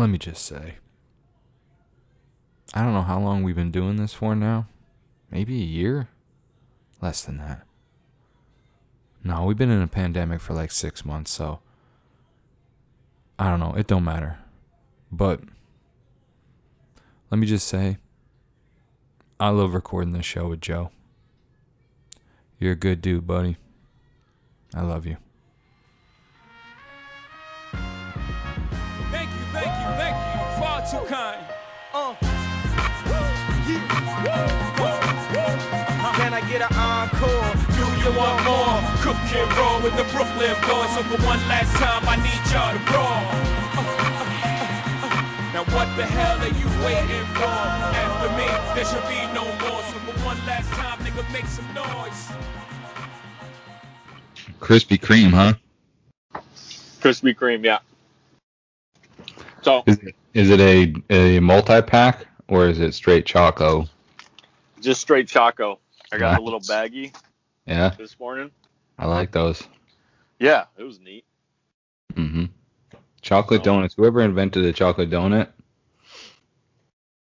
let me just say, I don't know how long we've been doing this for now. Maybe a year? Less than that. No, we've been in a pandemic for like six months, so I don't know. It don't matter. But let me just say, I love recording this show with Joe. You're a good dude, buddy. I love you. Cook and roll with the Brooklyn boys. So for one last time, I need y'all to roll. Now what the hell are you waiting for? After me, there should be no more. So for one last time, nigga, make some noise. Krispy Kreme, huh? Krispy Kreme, yeah. So Is it, is it a, a multi pack or is it straight choco? just straight choco. I got Nice. a little baggie Yeah, this morning. I like those. Yeah, it was neat. hmm Chocolate donuts. Whoever invented the chocolate donut,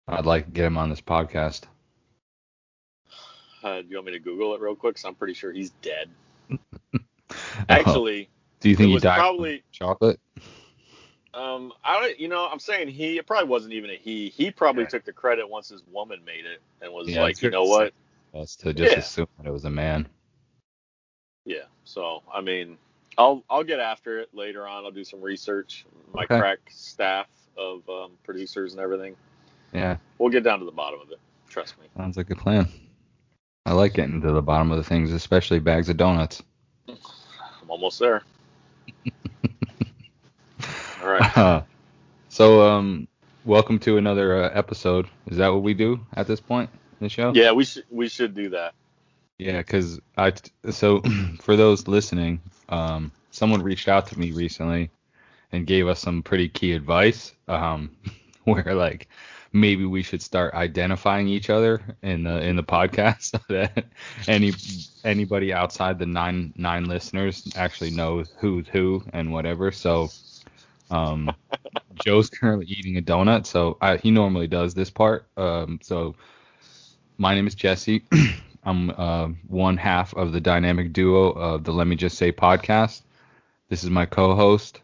I'd like to get him on this podcast. Uh, do you want me to Google it real quick? 'Cause I'm pretty sure he's dead. Oh, Actually, do you think he died probably chocolate? um I don't you know I'm saying he it probably wasn't even a he. He probably Yeah. took the credit once his woman made it and was Yeah, like, you know what? Us to just Yeah. assume that it was a man. Yeah. So I mean, I'll I'll get after it later on. I'll do some research. My Okay. crack staff of um, producers and everything. Yeah, We'll get down to the bottom of it. Trust me. sounds like a plan. I like getting to the bottom of the things, especially bags of donuts. I'm almost there. All right. so, um, welcome to another uh, episode. Is that what we do at this point in the show? Yeah, we should we should do that. Yeah, because I so for those listening, um, someone reached out to me recently and gave us some pretty key advice. Um, where like maybe we should start identifying each other in the in the podcast so that any anybody outside the nine nine listeners actually knows who's who and whatever. So, um, Joe's currently eating a donut, so I, he normally does this part. Um, so my name is Jesse. I'm uh, one half of the dynamic duo of the Let Me Just Say podcast. This is my co-host.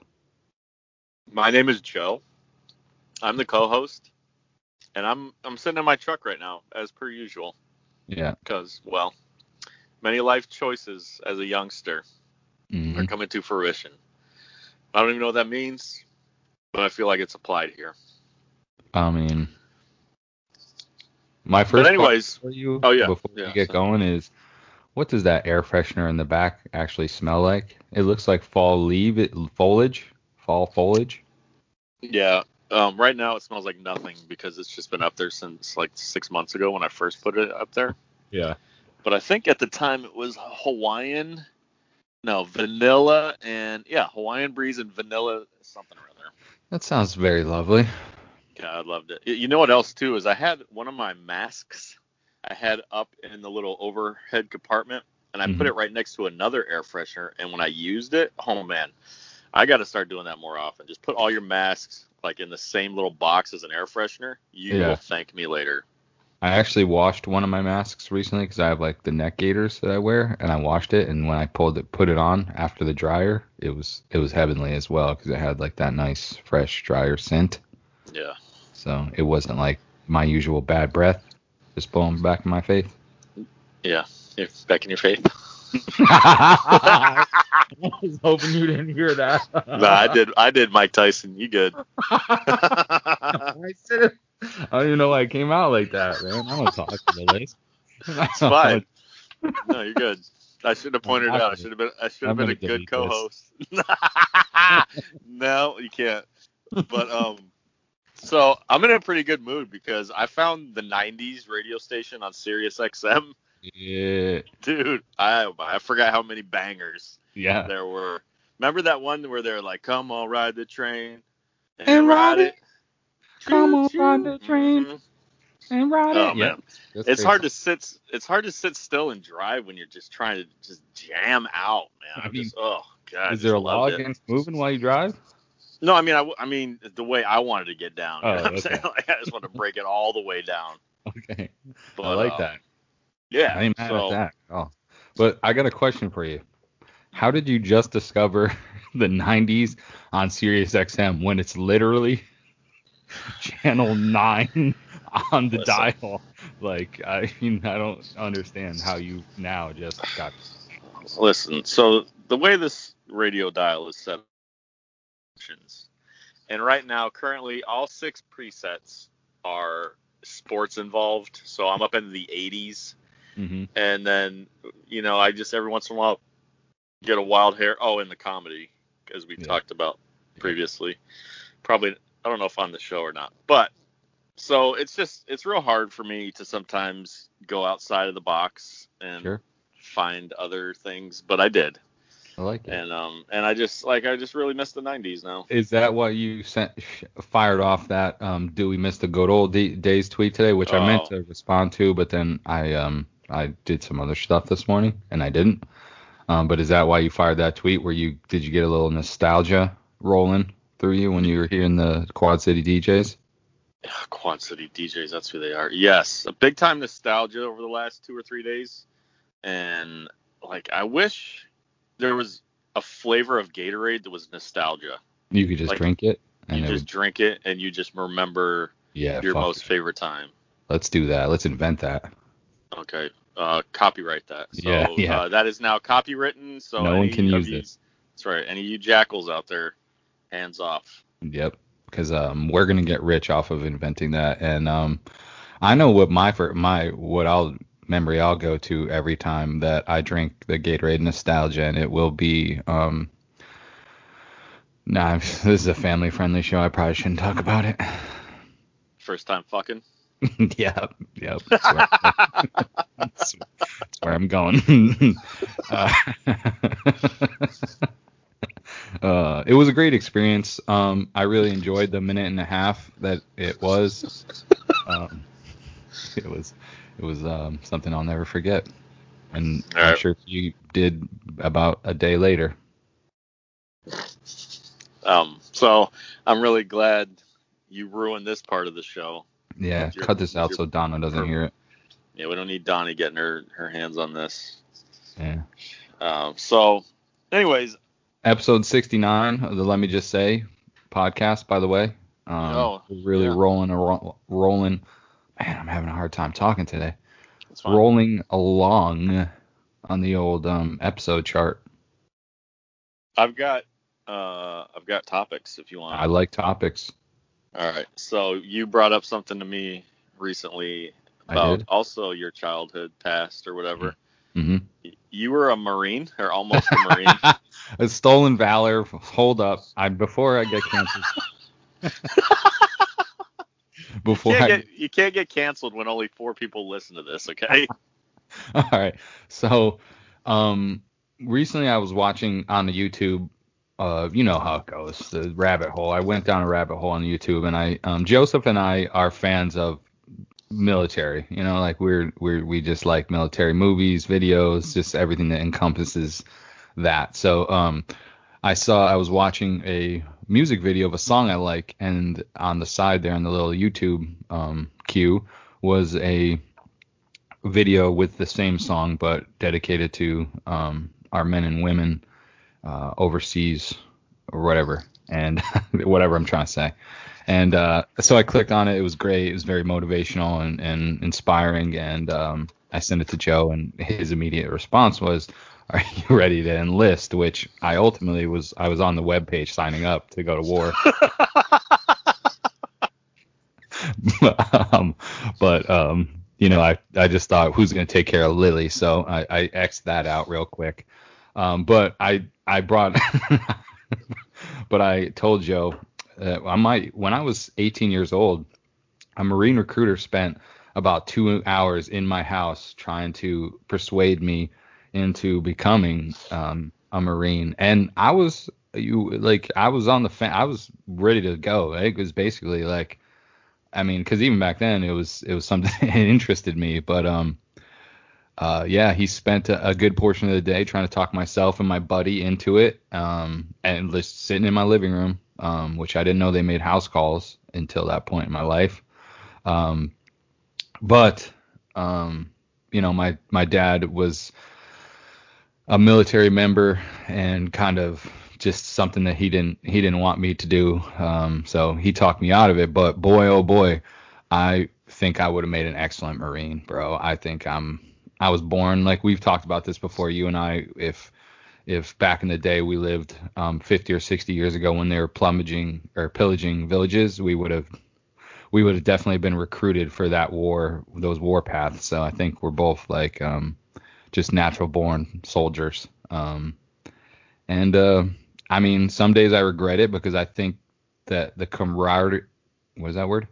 My name is Joe. I'm the co-host, and I'm I'm sitting in my truck right now, as per usual, Yeah. because well, many life choices as a youngster mhm. are coming to fruition. I don't even know what that means, but I feel like it's applied here. I mean, my first But anyways, question for you oh, yeah, before yeah, we get so- going is, what does that air freshener in the back actually smell like? It looks like fall leaf it, foliage, fall foliage. yeah. Um, right now it smells like nothing because it's just been up there since like six months ago when I first put it up there. Yeah. but I think at the time it was Hawaiian, no vanilla and yeah Hawaiian breeze and vanilla something or other. That sounds very lovely. God, I loved it. You know what else too is I had one of my masks I had up in the little overhead compartment and I Mhm. put it right next to another air freshener and when I used it, oh man, I got to start doing that more often. Just put all your masks like in the same little box as an air freshener. You Yeah. will thank me later. I actually washed one of my masks recently because I have like the neck gaiters that I wear, and I washed it. And when I pulled it, put it on after the dryer, it was it was heavenly as well because it had like that nice fresh dryer scent. Yeah. So it wasn't like my usual bad breath just blowing back in my face. Yeah. If back in your faith. I was hoping you didn't hear that. nah, I did. I did Mike Tyson. You good? I said it. I don't even know why it came out like that, man. I don't talk to the list. It's fine. No, you're good. I should have pointed it out. I should have been. I should I'm have been a good co-host. no, you can't. But um, so I'm in a pretty good mood because I found the '90s radio station on Sirius XM. Yeah. Dude, I I forgot how many bangers Yeah. there were. Remember that one where they're like, "Come on, ride the train And ride it. Come on, ride the train. Mhm. And ride Oh it. man, That's it's great. hard to sit. It's hard to sit still and drive when you're just trying to just jam out, man. I I'm mean, just, oh god. Is there a just law loved it. against moving while you drive? No, I mean, I, I mean the way I wanted to get down. You Oh, know what I'm okay. saying? Like, I just want to break it all the way down. Okay. But, I like uh, that. Yeah. I ain't mad so, at that. Oh. But I got a question for you. How did you just discover the 90s on Sirius XM when it's literally channel 9 on the Listen. dial? Like, I mean, I don't understand how you now just got. Listen, so the way this radio dial is set, and right now, currently, all six presets are sports involved. So I'm up in the 80s, hmm and then you know, I just every once in a while get a wild hair. Oh, in the comedy, as we Yeah. talked about previously. Probably, I don't know if on the show or not, but so it's just it's real hard for me to sometimes go outside of the box and Sure. find other things, but I did, I like it. and um, and I just like I just really miss the '90s now. Is that why you sent fired off that um do we miss the good old d- days tweet today, which I meant Oh. to respond to, but then I um I did some other stuff this morning and I didn't. Um, but is that why you fired that tweet? Where you did you get a little nostalgia rolling through you when you were hearing the Quad City DJs? Quad City DJs, that's who they are. Yes, a big time nostalgia over the last two or three days, and like I wish there was a flavor of Gatorade that was nostalgia. You could just Like, drink it and you it just would, drink it and you just remember yeah. your most it. favorite time. Let's do that. Let's invent that. Okay. Uh, copyright that. So Yeah, yeah. Uh, that is now copywritten. So No one can use you- this. That's right. Any of you jackals out there, hands off. Yep, because um, we're gonna get rich off of inventing that, and um, I know what my for my what I'll memory I'll go to every time that I drink the Gatorade Nostalgia, and it will be um. Nah, this is a family friendly show. I probably shouldn't talk about it. First time fucking. yep, yep. That's where, that's where I'm going. uh, uh, it was a great experience. Um, I really enjoyed the minute and a half that it was. Um, it was, it was um, something I'll never forget. And I'm Alright. sure you did about a day later. Um, so I'm really glad you ruined this part of the show. Yeah, your- cut this out with so Donna doesn't hear it. Yeah, we don't need Donnie getting her her hands on this. Yeah. Um, so, anyways, episode 69 of the Let Me Just Say podcast, by the way. Um, Oh, really yeah. rolling, rolling. Man, I'm having a hard time talking today. it's. Rolling along on the old um, episode chart. I've got uh, I've got topics if you want. I like topics. All right. So you brought up something to me recently about also your childhood past or whatever. hmm You were a Marine or almost a Marine. a stolen valor. Hold up. I before I get canceled. you, can't I, get, you can't get canceled when only four people listen to this, okay? All right. So, um, recently I was watching on the YouTube. Uh, you know how it goes, the rabbit hole. I went down a rabbit hole on YouTube, and I, um, Joseph and I are fans of military. You know, like we're we're we just like military movies, videos, just everything that encompasses that. So, um, I saw I was watching a music video of a song I like, and on the side there on the little YouTube um, queue was a video with the same song but dedicated to um, our men and women uh, overseas or whatever and whatever I'm trying to say. And uh, so I clicked on it. It was great. It was very motivational and, and inspiring. And um, I sent it to Joe, and his immediate response was, "Are you ready to enlist?" Which I ultimately was. I was on the web page signing up to go to war. um, but um, you know, I I just thought who's going to take care of Lily, so I I xed that out real quick. Um, but I I brought, but I told Joe uh, I might when I was 18 years old, a Marine recruiter spent about two hours in my house trying to persuade me into becoming um, a Marine, and I was you like I was on the I was ready to go. It was basically like I mean, because even back then it was it was something that interested me. But um, uh, yeah, he spent a, a good portion of the day trying to talk myself and my buddy into it. Um, and just sitting in my living room, um, which I didn't know they made house calls until that point in my life. Um, but um, you know, my my dad was a military member and kind of just something that he didn't he didn't want me to do. Um, so he talked me out of it. But boy, oh boy, I think I would have made an excellent Marine, bro. I think I'm I was born like we've talked about this before. You and I, if if back in the day we lived um, 50 or 60 years ago when they were plumaging or pillaging villages, we would have we would have definitely been recruited for that war, those war paths. So I think we're both like um, just natural born soldiers. Um, and uh, I mean, some days I regret it because I think that the camaraderie, what is that word?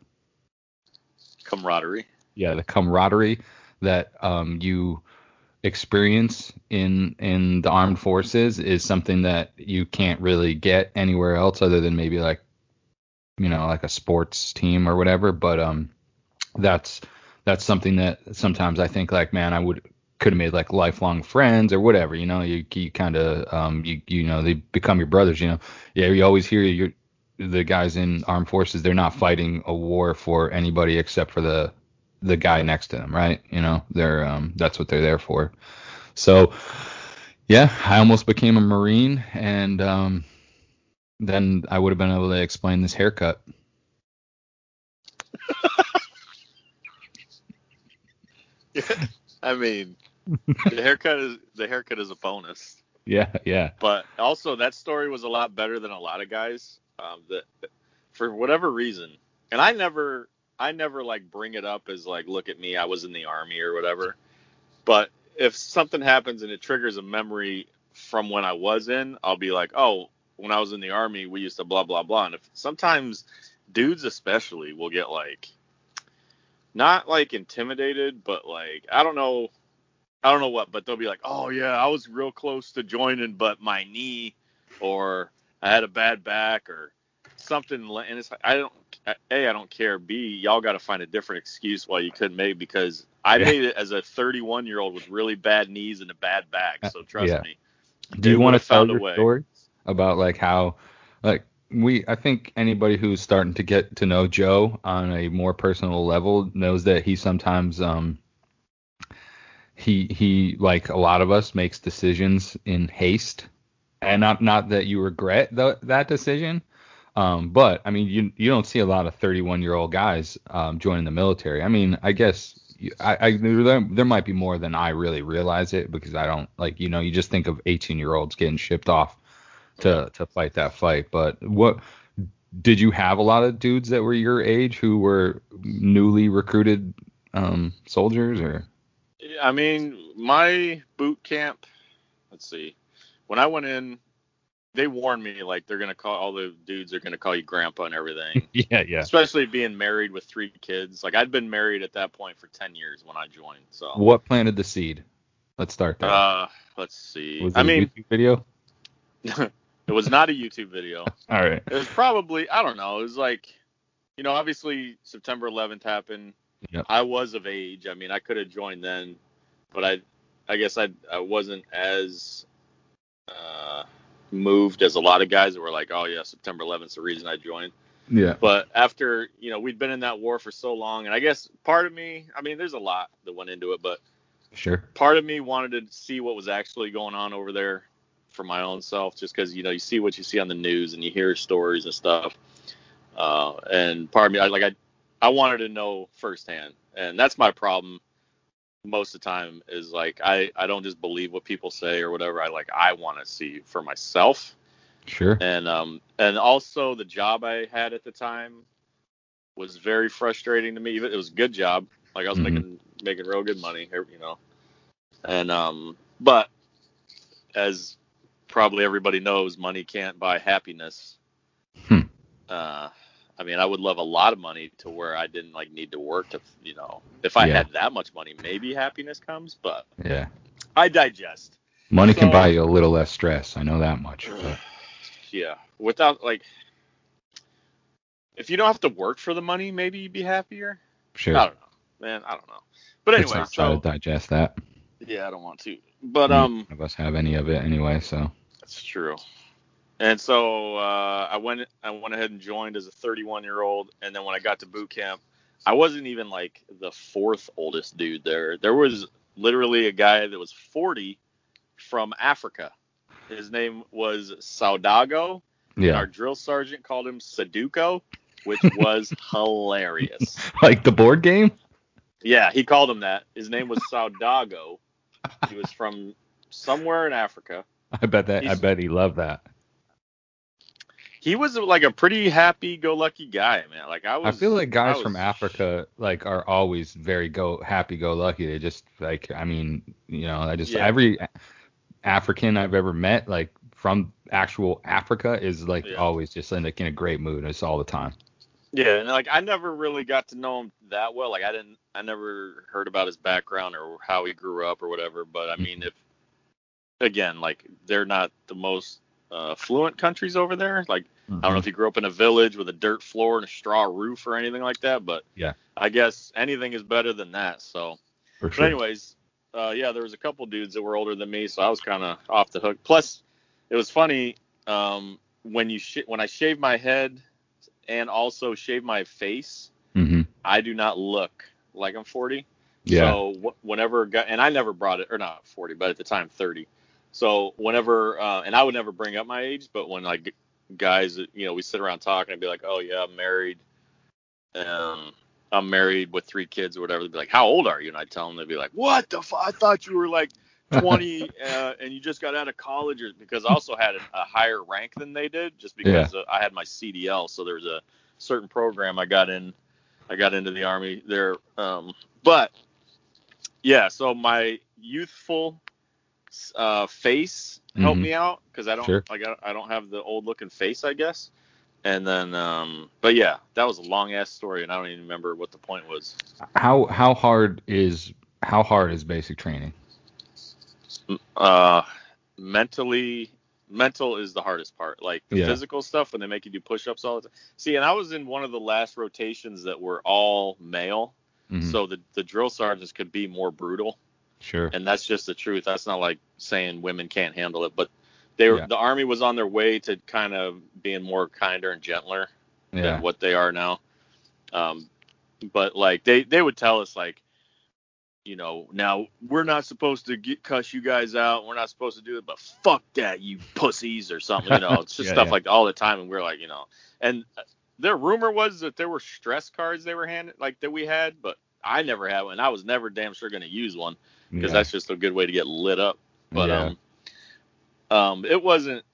Camaraderie. Yeah, the camaraderie that um, you experience in in the armed forces is something that you can't really get anywhere else other than maybe like you know like a sports team or whatever but um that's that's something that sometimes I think like man I would could have made like lifelong friends or whatever you know you, you kind of um you you know they become your brothers you know yeah you always hear the guys in armed forces they're not fighting a war for anybody except for the the guy next to them, right? You know, they're um, that's what they're there for. So, yeah, I almost became a Marine, and um, then I would have been able to explain this haircut. I mean, the haircut is the haircut is a bonus. Yeah, yeah. But also, that story was a lot better than a lot of guys. Um, that for whatever reason, and I never I never like bring it up as like, look at me, I was in the army or whatever. But if something happens and it triggers a memory from when I was in, I'll be like, oh, when I was in the army, we used to blah blah blah. And if sometimes dudes especially will get like not like intimidated, but like I don't know, I don't know what, but they'll be like, oh yeah, I was real close to joining, but my knee, or I had a bad back, or something. And it's like I don't a, I don't care. B, y'all got to find a different excuse why you couldn't make because I yeah. made it as a 31 year old with really bad knees and a bad back. So trust yeah. me. Do you want to tell your story about like how, like we, I think anybody who's starting to get to know Joe on a more personal level knows that he sometimes, um, he he like a lot of us makes decisions in haste, and not not that you regret the, that decision, um, but I mean, you you don't see a lot of 31 year old guys um, joining the military. I mean, I guess I, I there, there might be more than I really realize it because I don't like you know you just think of 18 year olds getting shipped off to to fight that fight. But what did you have a lot of dudes that were your age who were newly recruited um, soldiers or? I mean, my boot camp. Let's see. When I went in, they warned me like they're gonna call all the dudes are gonna call you grandpa and everything. yeah, yeah. Especially being married with three kids. Like I'd been married at that point for ten years when I joined. So what planted the seed? Let's start there. Uh, let's see. Was it I mean, YouTube video? it was not a YouTube video. all right. It was probably I don't know. It was like, you know, obviously September 11th happened. Yep. I was of age. I mean, I could have joined then, but I, I guess I, I wasn't as. Uh, moved as a lot of guys that were like, oh yeah, September 11th is the reason I joined. Yeah. But after you know we'd been in that war for so long, and I guess part of me, I mean, there's a lot that went into it, but sure, part of me wanted to see what was actually going on over there for my own self, just because you know you see what you see on the news and you hear stories and stuff. Uh, and part of me, I, like I, I wanted to know firsthand, and that's my problem most of the time is like I I don't just believe what people say or whatever. I like I want to see for myself. Sure. And um and also the job I had at the time was very frustrating to me. It was a good job. Like I was mm-hmm. making making real good money, you know. And um but as probably everybody knows, money can't buy happiness. Hmm. Uh I mean, I would love a lot of money to where I didn't like need to work to, you know, if I yeah. had that much money, maybe happiness comes. But yeah, I digest. Money so, can buy you a little less stress. I know that much. But. Yeah, without like, if you don't have to work for the money, maybe you'd be happier. Sure. I don't know, man. I don't know. But anyway, Let's so, try to digest that. Yeah, I don't want to. But um, none of us have any of it anyway, so. That's true. And so uh, I went I went ahead and joined as a 31 year old, and then when I got to boot camp, I wasn't even like the fourth oldest dude there. There was literally a guy that was 40 from Africa. His name was Saudago. and Yeah. Our drill sergeant called him Sudoku, which was hilarious. Like the board game? Yeah, he called him that. His name was Saudago. He was from somewhere in Africa. I bet that I bet he loved that. He was like a pretty happy-go-lucky guy, man. Like I was. I feel like guys I from Africa like are always very go happy go lucky. They just like I mean, you know, I just Yeah. every African I've ever met like from actual Africa is like Yeah. always just in like in a great mood. It's all the time. Yeah, and like I never really got to know him that well. Like I didn't, I never heard about his background or how he grew up or whatever. But I mm-hmm. mean, if again, like they're not the most uh, fluent countries over there. Like I don't know if you grew up in a village with a dirt floor and a straw roof or anything like that. But Yeah. I guess anything is better than that. So, for but anyways, uh, yeah, there was a couple dudes that were older than me, so I was kind of off the hook. Plus, it was funny um, when you sh- when I shaved my head and also shave my face. hmm I do not look like I'm 40. Yeah. So wh- whenever, and I never brought it, or not 40, but at the time 30. So whenever, uh, and I would never bring up my age, but when like guys, you know, we sit around talking, I'd be like, oh yeah, I'm married. Um, I'm married with three kids or whatever. They'd be like, how old are you? And I'd tell them, they'd be like, what the fuck? I thought you were like 20 uh, and you just got out of college, or because I also had a, a higher rank than they did, just because uh, I had my CDL. So there was a certain program I got in. I got into the army there. Um, but yeah, so my youthful uh, face helped Mhm. me out because I don't Sure. like I, I don't have the old looking face, I guess. And then, um, but yeah, that was a long ass story, and I don't even remember what the point was. How how hard is how hard is basic training? Uh, mentally, mental is the hardest part. Like the Yeah. physical stuff when they make you do push-ups all the time. See, and I was in one of the last rotations that were all male, Mhm. so the the drill sergeants could be more brutal. Sure. and that's just the truth. That's not like saying women can't handle it, but they were Yeah. the army was on their way to kind of being more kinder and gentler Yeah. than what they are now. Um, but like they they would tell us like, you know, now we're not supposed to get cuss you guys out. We're not supposed to do it, but fuck that, you pussies or something. You know, it's just Yeah, stuff like all the time, and we're like, you know, and their rumor was that there were stress cards they were handed like that we had, but I never had one. I was never damn sure going to use one because Yeah. that's just a good way to get lit up. But Yeah. um, um, it wasn't.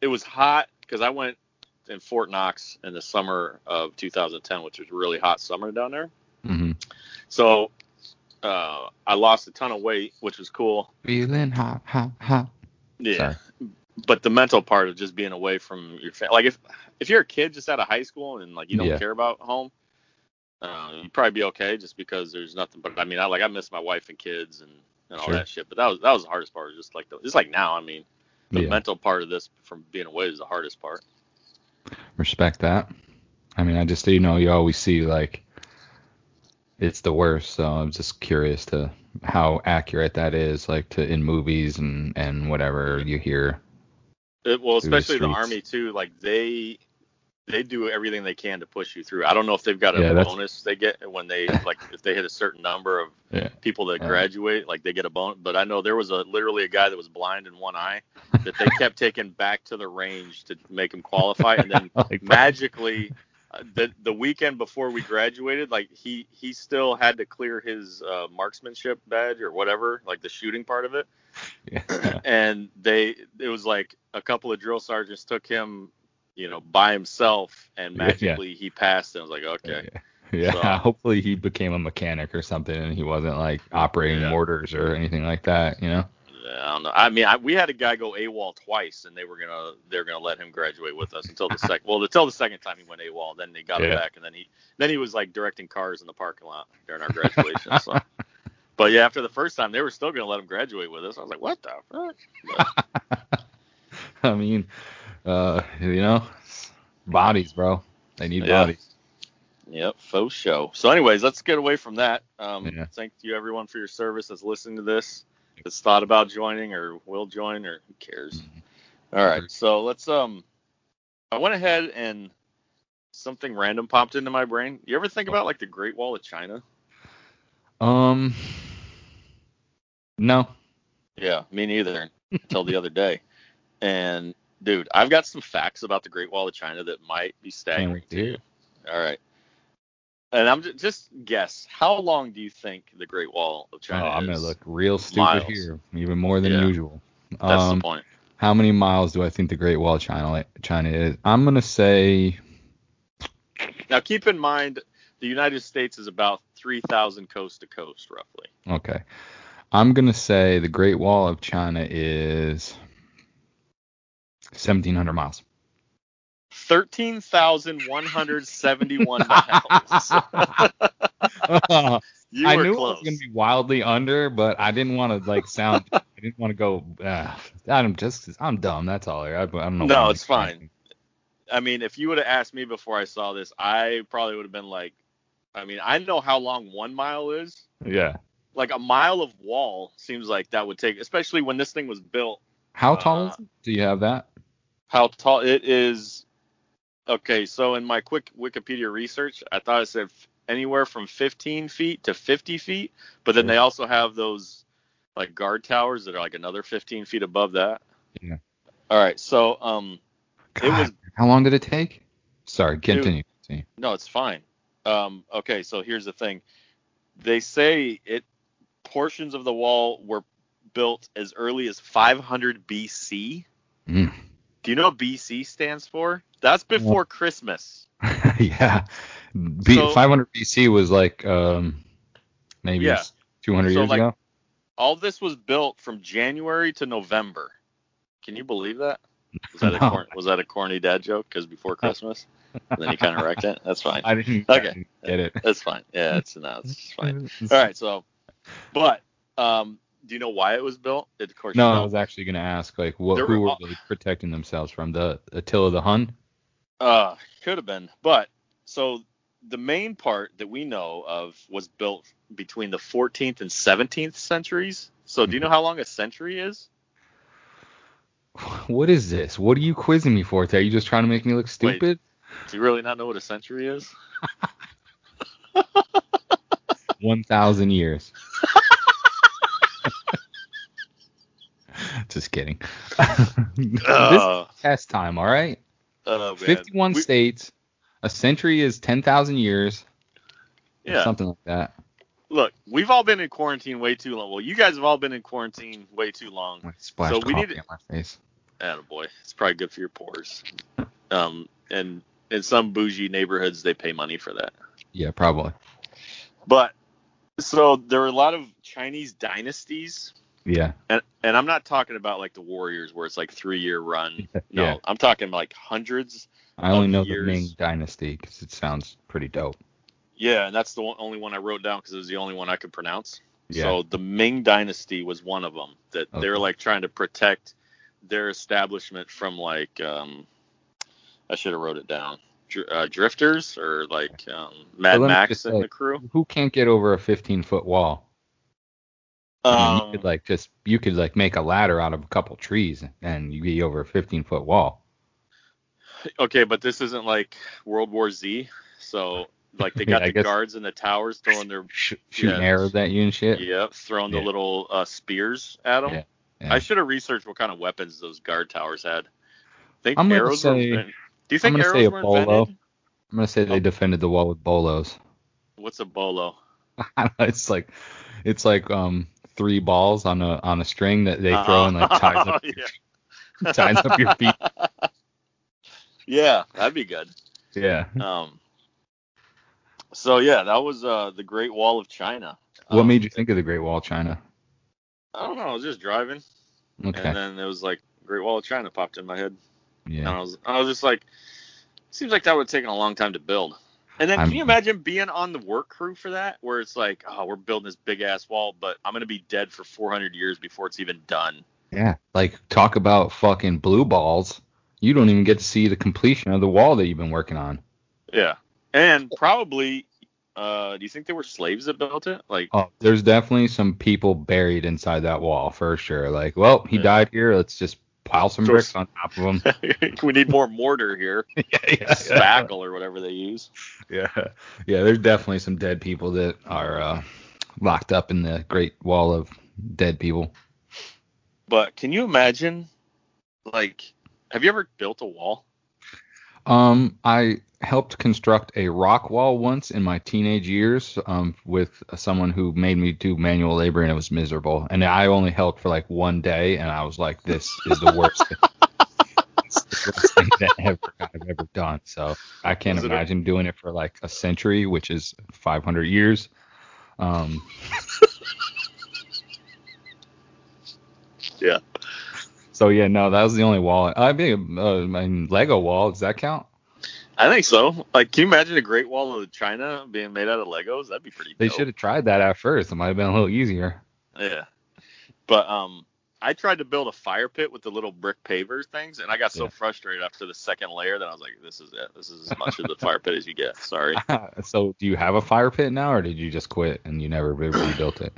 It was hot because I went in Fort Knox in the summer of 2010, which was a really hot summer down there. Mhm. So uh, I lost a ton of weight, which was cool. Feeling hot, hot, hot. Yeah. Sorry. But the mental part of just being away from your family, like if if you're a kid just out of high school and like you don't Yeah. care about home, uh, you'd probably be okay just because there's nothing. But I mean, I like I miss my wife and kids and, and all Sure. that shit. But that was that was the hardest part. Just like the, just like now, I mean, the Yeah. mental part of this from being away is the hardest part. Respect that. I mean, I just you know you always see like it's the worst, so I'm just curious to how accurate that is, like to in movies and and whatever you hear. It, well, through the especially the, army too. Like they they do everything they can to push you through. I don't know if they've got a Yeah, bonus they get when they like if they hit a certain number of Yeah. people that Yeah. graduate, like they get a bonus. But I know there was a literally a guy that was blind in one eye that they kept taking back to the range to make him qualify, and then Like, magically. uh, The the weekend before we graduated, like he he still had to clear his uh, marksmanship badge or whatever, like the shooting part of it yeah. and they it was like a couple of drill sergeants took him you know by himself and Yeah, yeah. magically he passed and I was like okay Yeah, So- hopefully he became a mechanic or something, and he wasn't like operating Yeah. mortars or anything like that. You know? I don't know I mean I, we had a guy go AWOL twice and they were gonna they're gonna let him graduate with us until the second well until the second time he went AWOL then they got him back and then he then he was like directing cars in the parking lot during our graduation so but yeah after the first time they were still gonna let him graduate with us I was like what the fuck But- I mean, uh, you know, bodies, bro. They need Yeah. bodies. Yep, faux show. So, anyways, let's get away from that. Um, Yeah. Thank you, everyone, for your service that's listening to this, that's thought about joining or will join or who cares. Mm-hmm. All right, so let's um I went ahead and something random popped into my brain. You ever think about like the Great Wall of China? Um, no. Yeah, me neither until the other day. And dude, I've got some facts about the Great Wall of China that might be staggering to you. All right. And I'm just, just guess how long do you think the Great Wall of China? Oh, I'm gonna look real stupid miles. here, even more than Yeah. usual. That's um, the point. how many miles do I think the Great Wall of China China is? I'm gonna say Now keep in mind the United States is about 3,000 coast to coast roughly. okay. I'm gonna say the Great Wall of China is 1,700 miles. 13,171 miles. you I knew close. it was gonna be wildly under, but I didn't want to like sound. I didn't want to go. Uh, I'm just. I'm dumb. That's all. I, I don't know. No, it's fine. I mean, if you would have asked me before I saw this, I probably would have been like, I mean, I know how long one mile is. Yeah. Like a mile of wall seems like that would take, especially when this thing was built. How tall Uh, is it? Do you have that? How tall it is? Okay, so in my quick Wikipedia research, I thought it said f- anywhere from 15 feet to 50 feet, but then Sure. they also have those like guard towers that are like another 15 feet above that. Yeah. All right, so um, It was- how long did it take? Sorry, continue. continue. No, it's fine. Um, okay, so here's the thing. They say it portions of the wall were built as early as 500 BC. Mm. Do you know what BC stands for? That's before Christmas. yeah. B- So- 500 BC was like um maybe Yeah. 200 So, years like- ago. All this was built from January to November. Can you believe that? Was that, a, No. corn, was that a corny dad joke? Because before Christmas, and then you kind of wrecked it. That's fine. I didn't, I Okay. didn't get it. That's fine. Yeah, it's no, it's fine. All right, so, but um, do you know why it was built? It, of course, No, I was actually going to ask, like, what, There who were were they protecting themselves from? The Attila the Hun? Uh, could have been, but so the main part that we know of was built between the 14th and 17th centuries. So, do you know how long a century is? What is this? What are you quizzing me for? Are you just trying to make me look stupid? Do you really not know what a century is? 1,000 years. just kidding. this Uh, is test time, all right? man. 51 We- states. A century is 10,000 years. Yeah. Something like that. Look, we've all been in quarantine way too long. Well, you guys have all been in quarantine way too long. I splashed So we need- on my face. boy, it's probably good for your pores. Um, and in some bougie neighborhoods, they pay money for that. Yeah, probably. But so there were a lot of Chinese dynasties, Yeah. and and I'm not talking about like the Warriors where it's like three year run. No, Yeah. I'm talking like hundreds. I only know years. the Ming Dynasty because it sounds pretty dope. Yeah, and that's the one, only one I wrote down because it was the only one I could pronounce. Yeah. So the Ming Dynasty was one of them that they were like trying to protect their establishment from like um, I should have wrote it down. Dr- uh, drifters or like um, Mad Max and say- the crew. Who can't get over a 15 foot wall? I Um, you could like just you could like make a ladder out of a couple trees and you be over a 15 foot wall. okay, but this isn't like World War Z, so like they got I the guards in the towers throwing their Sh- shooting Yeah. arrows at you and shit. yep, throwing the little uh, spears at them. Yeah, yeah. I should have researched what kind of weapons those guard towers had. think I'm gonna arrows say- were. Do you think gonna arrows say a were bolo. invented? I'm gonna say they Oh. defended the wall with bolos. What's a bolo? it's like it's like um three balls on a on a string that they throw and like ties up your, yeah. ties up your feet. yeah, that'd be good. Yeah. Um. So yeah, that was uh the Great Wall of China. What Um, made you think of the Great Wall of China? I don't know. I was just driving, Okay. and then it was like Great Wall of China popped in my head, and Yeah. I was I was just like, seems like that would have taken a long time to build. And then I'm- can you imagine being on the work crew for that, where it's like, oh, we're building this big ass wall, but I'm gonna be dead for 400 years before it's even done. Yeah. Like talk about fucking blue balls. You don't even get to see the completion of the wall that you've been working on. Yeah, and probably, uh, do you think there were slaves that built it? Like, Oh, there's definitely some people buried inside that wall for sure. Like, well, he Yeah. died here. Let's just pile some bricks on top of them. we need more mortar here. yeah, yeah, Spackle or whatever they use. yeah, yeah. There's definitely some dead people that are uh, locked up in the Great Wall of Dead People. But can you imagine, like, have you ever built a wall? Um, I helped construct a rock wall once in my teenage years um, with someone who made me do manual labor and it was miserable. And I only helped for like one day and I was like, this is the worst. the worst thing that ever I've ever done. So I can't Was it a- imagine doing it for like a century, which is 500 years. Um, Yeah. So yeah, no, that was the only wall. I mean, uh, I mean, Lego wall. Does that count? I think so. Like, can you imagine a Great Wall of China being made out of Legos? That'd be pretty. They dope. should have tried that at first. It might have been a little easier. Yeah. But um, I tried to build a fire pit with the little brick pavers things, and I got so Yeah. frustrated after the second layer that I was like, "This is it. This is as much of the fire pit as you get." Sorry. so do you have a fire pit now, or did you just quit and you never rebuilt it?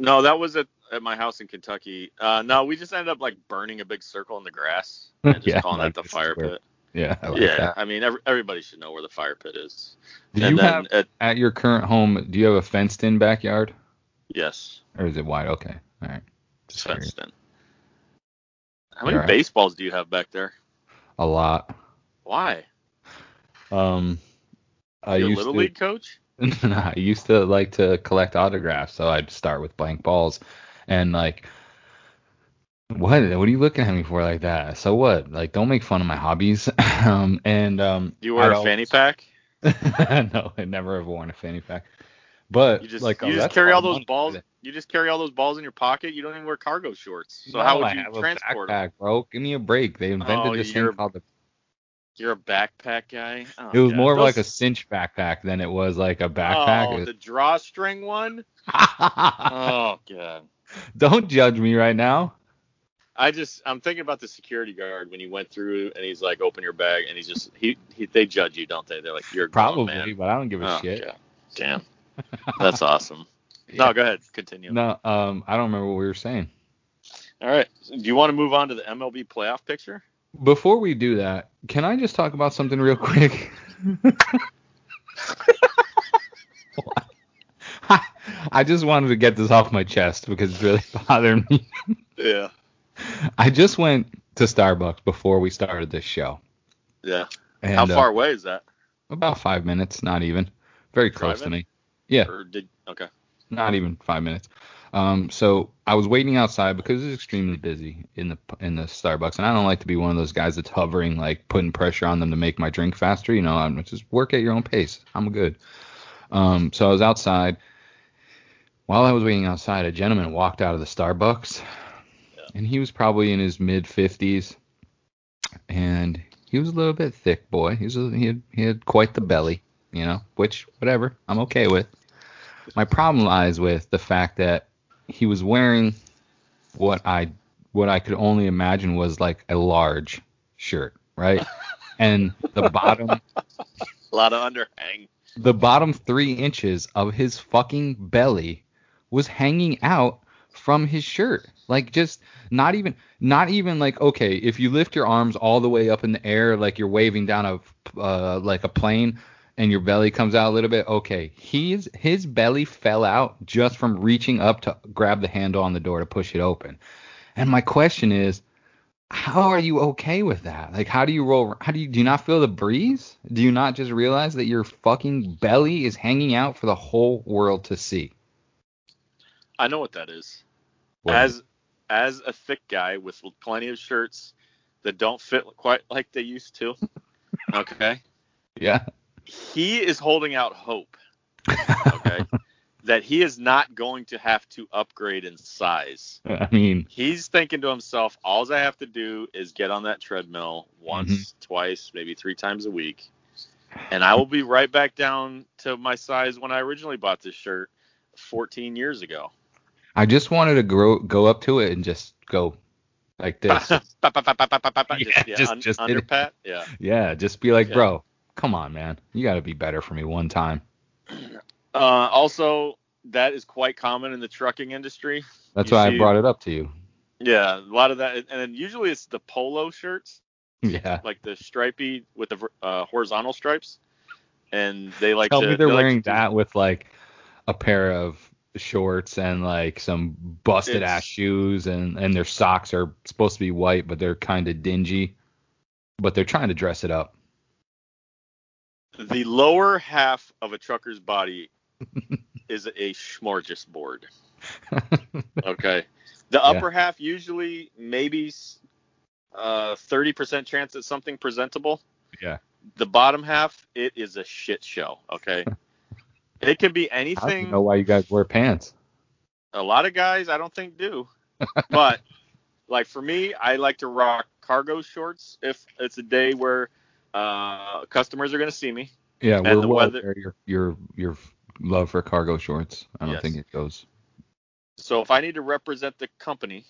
No, that was at, at my house in Kentucky. Uh, no, we just ended up like burning a big circle in the grass and just Yeah, calling like that the fire where- pit. Yeah, I like yeah, that. I mean, every, everybody should know where the fire pit is. Do and you then have at, at your current home? Do you have a fenced-in backyard, yes, or is it wide? Okay, all right. Just curious. fenced in. How many Alright. baseballs do you have back there? A lot. Why? Um, I Your used little to, league coach? I used to like to collect autographs, so I'd start with blank balls, and like, what? What are you looking at me for like that? So what? Like, don't make fun of my hobbies. um, and um, You wear a fanny pack? no, I never have worn a fanny pack. But You just like, you oh, just carry all those balls. You just carry all those balls in your pocket. You don't even wear cargo shorts. So No, how would I you have a transport them? backpack, bro? Give me a break. They invented Oh, this thing called the. You're a backpack guy. Oh, It was God. more of like a cinch backpack than it was like a backpack. Oh, It the drawstring one. was- Oh god. Don't judge me right now. I just I'm thinking about the security guard when you went through and he's like, open your bag, and he's just he, he they judge you, don't they? They're like, you're a Probably, man. but I don't give a Oh, shit. God. Damn. That's awesome. Yeah. No, go ahead, continue. No, um, I don't remember what we were saying. All right. Do you want to move on to the MLB playoff picture? Before we do that, can I just talk about something real quick? I just wanted to get this off my chest because it's really bothering me. Yeah. I just went to Starbucks before we started this show. Yeah. And, How uh, far away is that? about five minutes, not even. Very close to me. Yeah, Or did okay. not even five minutes. Um, so I was waiting outside because it's extremely busy in the in the Starbucks, and I don't like to be one of those guys that's hovering, like putting pressure on them to make my drink faster. You know, I'm just work at your own pace. I'm good. Um, so I was outside. While I was waiting outside, a gentleman walked out of the Starbucks, and he was probably in his mid 50s, and he was a little bit thick boy. He was a, he had he had quite the belly, you know, which whatever I'm okay with. My problem lies with the fact that he was wearing what I what I could only imagine was like a large shirt, right? and the bottom A lot of underhang. the bottom three inches of his fucking belly was hanging out from his shirt. Like just not even not even like okay, if you lift your arms all the way up in the air like you're waving down a uh, like a plane and your belly comes out a little bit, okay. He's his belly fell out just from reaching up to grab the handle on the door to push it open. And my question is how are you okay with that? Like, how do you roll? How do you do you not feel the breeze? Do you not just realize that your fucking belly is hanging out for the whole world to see? I know what that is. What? As as a thick guy with plenty of shirts that don't fit quite like they used to. Okay. yeah, he is holding out hope. Okay. that he is not going to have to upgrade in size. I mean, He's thinking to himself, all I have to do is get on that treadmill once, mm-hmm. twice, maybe three times a week, and I will be right back down to my size when I originally bought this shirt 14 years ago. I just wanted to grow, go up to it and just go like this. Just- underpat. Yeah. yeah, just be like, Yeah. bro, come on, man, you got to be better for me one time. Uh, also, that is quite common in the trucking industry. That's You why see- I brought it up to you. Yeah, a lot of that, and then usually it's the polo shirts, Yeah. like the stripy with the uh, horizontal stripes, and they like Tell to. me they're they like wearing to that with like a pair of shorts and like some busted It's- ass shoes and and their socks are supposed to be white but they're kind of dingy. But they're trying to dress it up. The lower half of a trucker's body is a smorgasbord. Okay. The Yeah. upper half usually maybe uh 30% chance at something presentable. Yeah. The bottom half it is a shit show, okay? it can be I don't anything. know why you guys wear pants. A lot of guys I don't think do. but like for me, I like to rock cargo shorts if it's a day where uh customers are going to see me. Yeah, And we're well weather- your your your love for cargo shorts. I don't Yes. think it goes. So if I need to represent the company,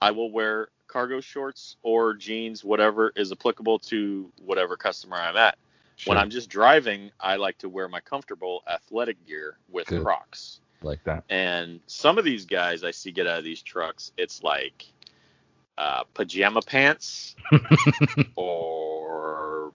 I will wear cargo shorts or jeans, whatever is applicable to whatever customer I'm at. When I'm just driving, I like to wear my comfortable athletic gear with Good. Crocs. like that. And some of these guys I see get out of these trucks, it's like uh, pajama pants or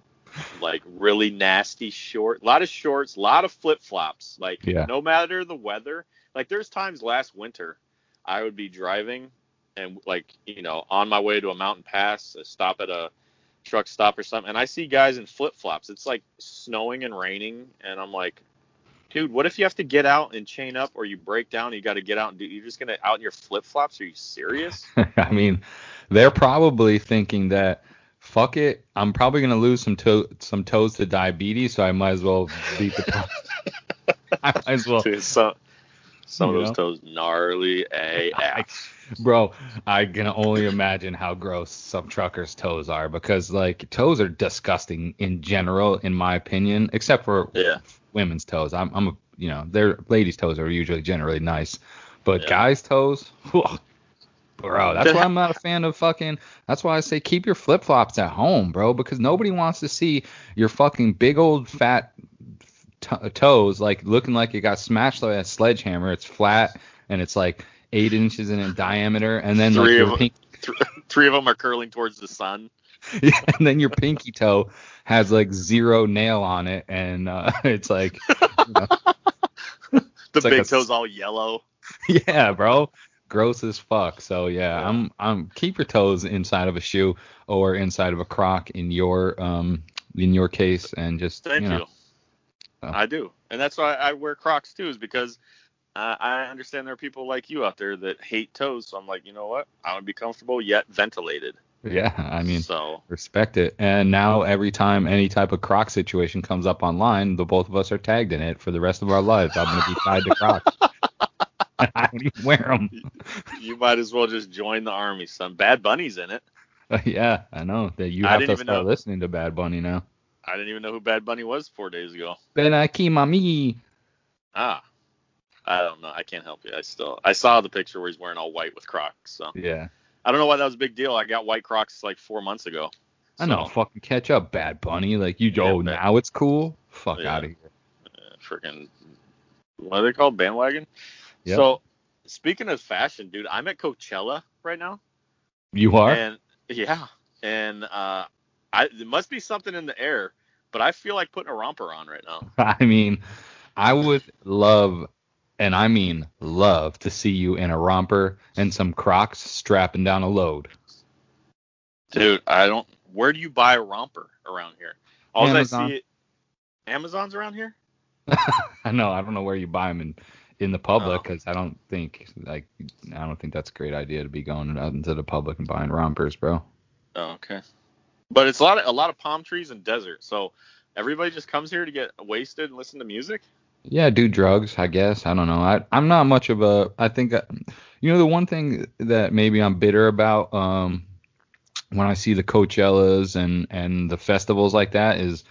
like really nasty short. A lot of shorts, a lot of flip flops. Like Yeah. no matter the weather. Like there's times last winter I would be driving and like you know on my way to a mountain pass, a stop at a truck stop or something, and I see guys in flip flops. It's like snowing and raining, and I'm like, dude, what if you have to get out and chain up, or you break down, and you got to get out and do? You're just gonna out in your flip flops? Are you serious? I mean, they're probably thinking that fuck it, I'm probably gonna lose some toe some toes to diabetes, so I might as well beat the. I might as well, Dude, some some You of those know? toes gnarly AF. Bro. I can only imagine how gross some truckers' toes are because like toes are disgusting in general, in my opinion, except for Yeah. women's toes. I'm, I'm a, you know, their ladies' toes are usually generally nice, but Yeah. guys' toes, whew, bro. That's why I'm not a fan of fucking. That's why I say keep your flip flops at home, bro, because nobody wants to see your fucking big old fat t- toes like looking like it got smashed by a sledgehammer. It's flat and it's like eight inches in diameter, and then Three your of pink, Th- Three of them are curling towards the sun. and then your pinky toe has like zero nail on it, and uh, it's like, you know, The It's like big a s- toes all yellow. yeah, bro, gross as fuck. So yeah, Yeah. I'm I'm keep your toes inside of a shoe or inside of a croc in your um in your case, and just Thank you you. know, Oh. I do, and that's why I wear Crocs too, is because uh, I understand there are people like you out there that hate toes. So I'm like, you know what? I want to be comfortable yet ventilated. yeah, I mean. so Respect it. And now every time any type of croc situation comes up online, the both of us are tagged in it for the rest of our lives. I'm gonna be tied to crocs. I don't even wear them. you might as well just join the army, son. Bad Bunny's in it. yeah, I know that you have to start know. listening to Bad Bunny now. I didn't even know who Bad Bunny was four days ago. Ben. Ah, I don't know. I can't help you. I still I saw the picture where he's wearing all white with Crocs. So Yeah, I don't know why that was a big deal. I got white Crocs like four months ago. I know. Fucking catch up, Bad Bunny. Like you, Yeah, oh, but- now it's cool. Fuck Yeah. out of here. uh, freaking what are they called? Bandwagon. Yep. So speaking of fashion, dude, I'm at Coachella right now. You are. And yeah, and uh, I there must be something in the air, but I feel like putting a romper on right now. I mean, I would love, and I mean love, to see you in a romper and some Crocs strapping down a load. Dude, I don't. Where do you buy a romper around here? All I see, Amazon's around here. I know. I don't know where you buy them in in the public Oh. because I don't think like I don't think that's a great idea to be going out into the public and buying rompers, bro. Oh, okay. But it's a lot of a lot of palm trees and desert, so everybody just comes here to get wasted and listen to music. Yeah, do drugs, I guess. I don't know. I I'm not much of a. I think that, you know the one thing that maybe I'm bitter about um when I see the Coachellas and and the festivals like that is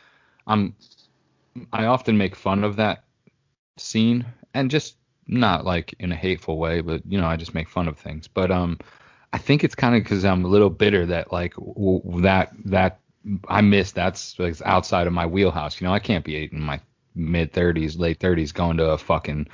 I'm I often make fun of that scene and just not like in a hateful way, but you know I just make fun of things. But um I think it's kind of because I'm a little bitter that like w- that that I miss that's like outside of my wheelhouse. You know I can't be in my mid 30s, late 30s going to a fucking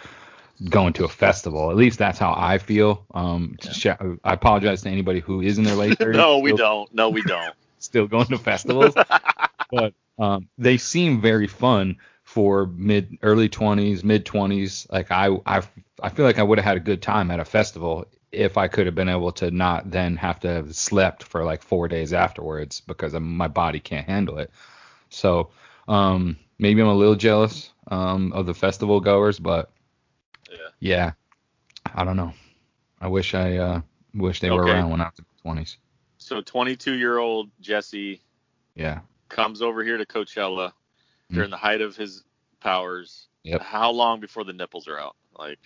going to a festival. At least that's how I feel. Um, sh- I apologize to anybody who is in their late 30s. no, we still- don't. No, we don't. Still going to festivals, but um, they seem very fun for mid early 20s, mid 20s. Like I I I feel like I would have had a good time at a festival if I could have been able to not then have to have slept for like four days afterwards because my body can't handle it. So um, maybe I'm a little jealous um, of the festival goers, but Yeah. yeah, I don't know. I wish I uh, wish they were around when I was in my 20s. So 22 year old Jesse Yeah. comes over here to Coachella during the height of his powers. Yep. How long before the nipples are out? Like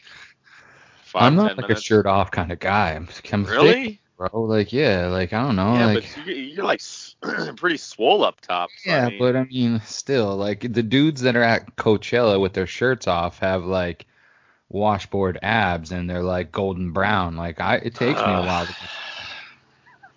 5 I'm not 10 like minutes? a shirt off kind of guy. I'm, I'm thick, Really? Bro. Like yeah, like I don't know, yeah, like but you, you're like pretty swole up top. so, I yeah, mean, but I mean, still, like the dudes that are at Coachella with their shirts off have like washboard abs and they're like golden brown. Like I, it takes me a while. To,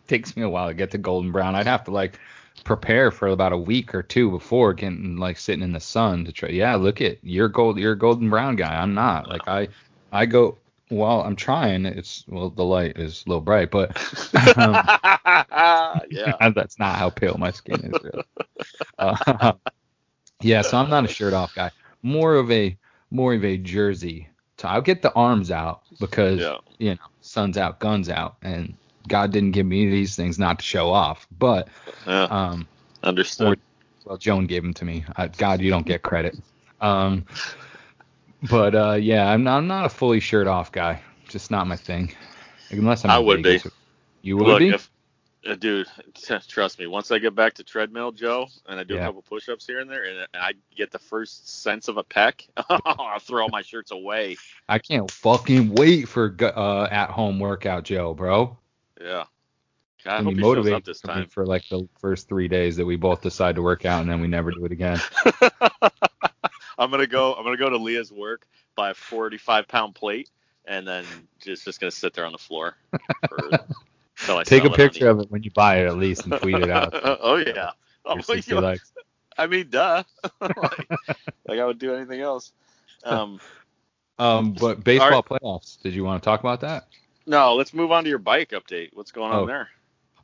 takes me a while to get to golden brown. I'd have to like prepare for about a week or two before getting like sitting in the sun to try. Yeah, look at you're gold. You're a golden brown guy. I'm not. Like I, I go. Well, I'm trying. It's well, the light is a little bright, but um, yeah. that's not how pale my skin is. Really. Uh, yeah, so I'm not a shirt off guy. More of a more of a jersey. So I'll get the arms out because Yeah. you know sun's out, guns out, and God didn't give me these things not to show off. But yeah. um, Understood. well, Joan gave them to me. Uh, God, you don't get credit. Um, but uh, yeah, I'm not, I'm not a fully shirt off guy. Just not my thing. Unless I'm. I would be. You would Look, be. if uh, dude, trust me, once I get back to treadmill, Joe, and I do Yeah. a couple push-ups here and there, and I get the first sense of a pec, I'll throw all my shirts away. I can't fucking wait for uh, at home workout, Joe, bro. Yeah. God, I hope he shows motivate up this time. for like the first three days that we both decide to work out and then we never do it again. I'm gonna go. I'm gonna go to Leah's work, buy a 45 pound plate, and then just just gonna sit there on the floor. For, I Take a picture of it when you buy it at least and tweet it out. oh yeah. Oh, you- I mean, duh. like, like I would do anything else. Um, Um, but baseball playoffs. Did you want to talk about that? no, let's move on to your bike update. What's going on Oh, there?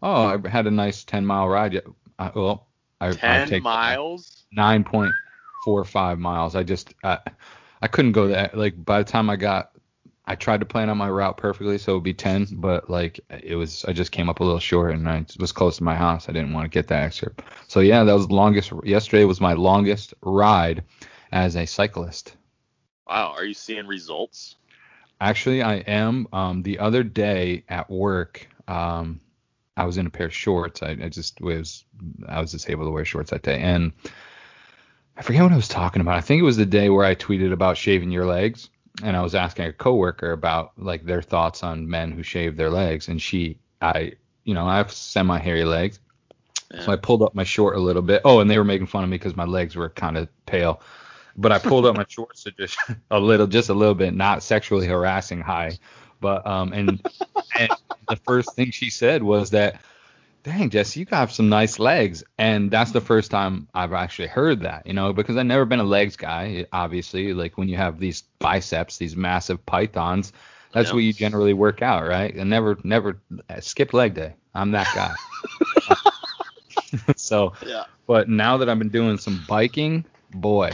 Oh, I had a nice 10 mile ride. yet- I, well, I, I Ten take miles. 9.45 miles. I just I, I couldn't go that like by the time I got I tried to plan out my route perfectly so it would be 10, but like it was I just came up a little short and I was close to my house. I didn't want to get that extra. So yeah, that was the longest yesterday was my longest ride as a cyclist. Wow, are you seeing results? Actually, I am. Um, the other day at work, um, I was in a pair of shorts. I, I just was, I was just able to wear shorts that day, and I forget what I was talking about. I think it was the day where I tweeted about shaving your legs, and I was asking a coworker about like their thoughts on men who shave their legs, and she, I, you know, I have semi-hairy legs, so I pulled up my short a little bit. Oh, and they were making fun of me because my legs were kind of pale. But I pulled up my shorts to just a little, just a little bit, not sexually harassing high. But um, and, and the first thing she said was that, "Dang, Jesse, you got some nice legs." And that's the first time I've actually heard that, you know, because I've never been a legs guy. Obviously, like when you have these biceps, these massive pythons, that's Yeah. what you generally work out, right? And never, never uh, skip leg day. I'm that guy. so Yeah. but now that I've been doing some biking, boy,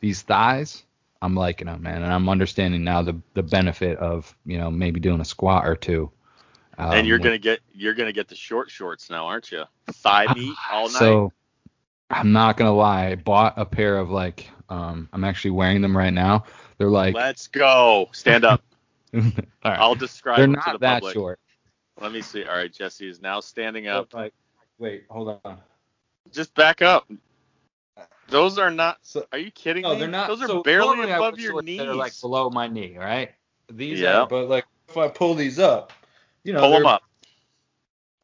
these thighs, I'm liking them, man, and I'm understanding now the the benefit of you know maybe doing a squat or two. Um, and you're gonna get you're gonna get the short shorts now, aren't you? Thigh meat all night. So I'm not gonna lie, I bought a pair of like um I'm actually wearing them right now. They're like Let's go. Stand up. all right. I'll describe They're them to the not that public. short. Let me see. All right, Jesse is now standing up. Like, wait, hold on. Just back up. Those are not. So Are you kidding No, me? they're not. Those are so barely above your knees. That are like below my knee, right? These Yeah. are, but like if I pull these up, you know, Pull them up.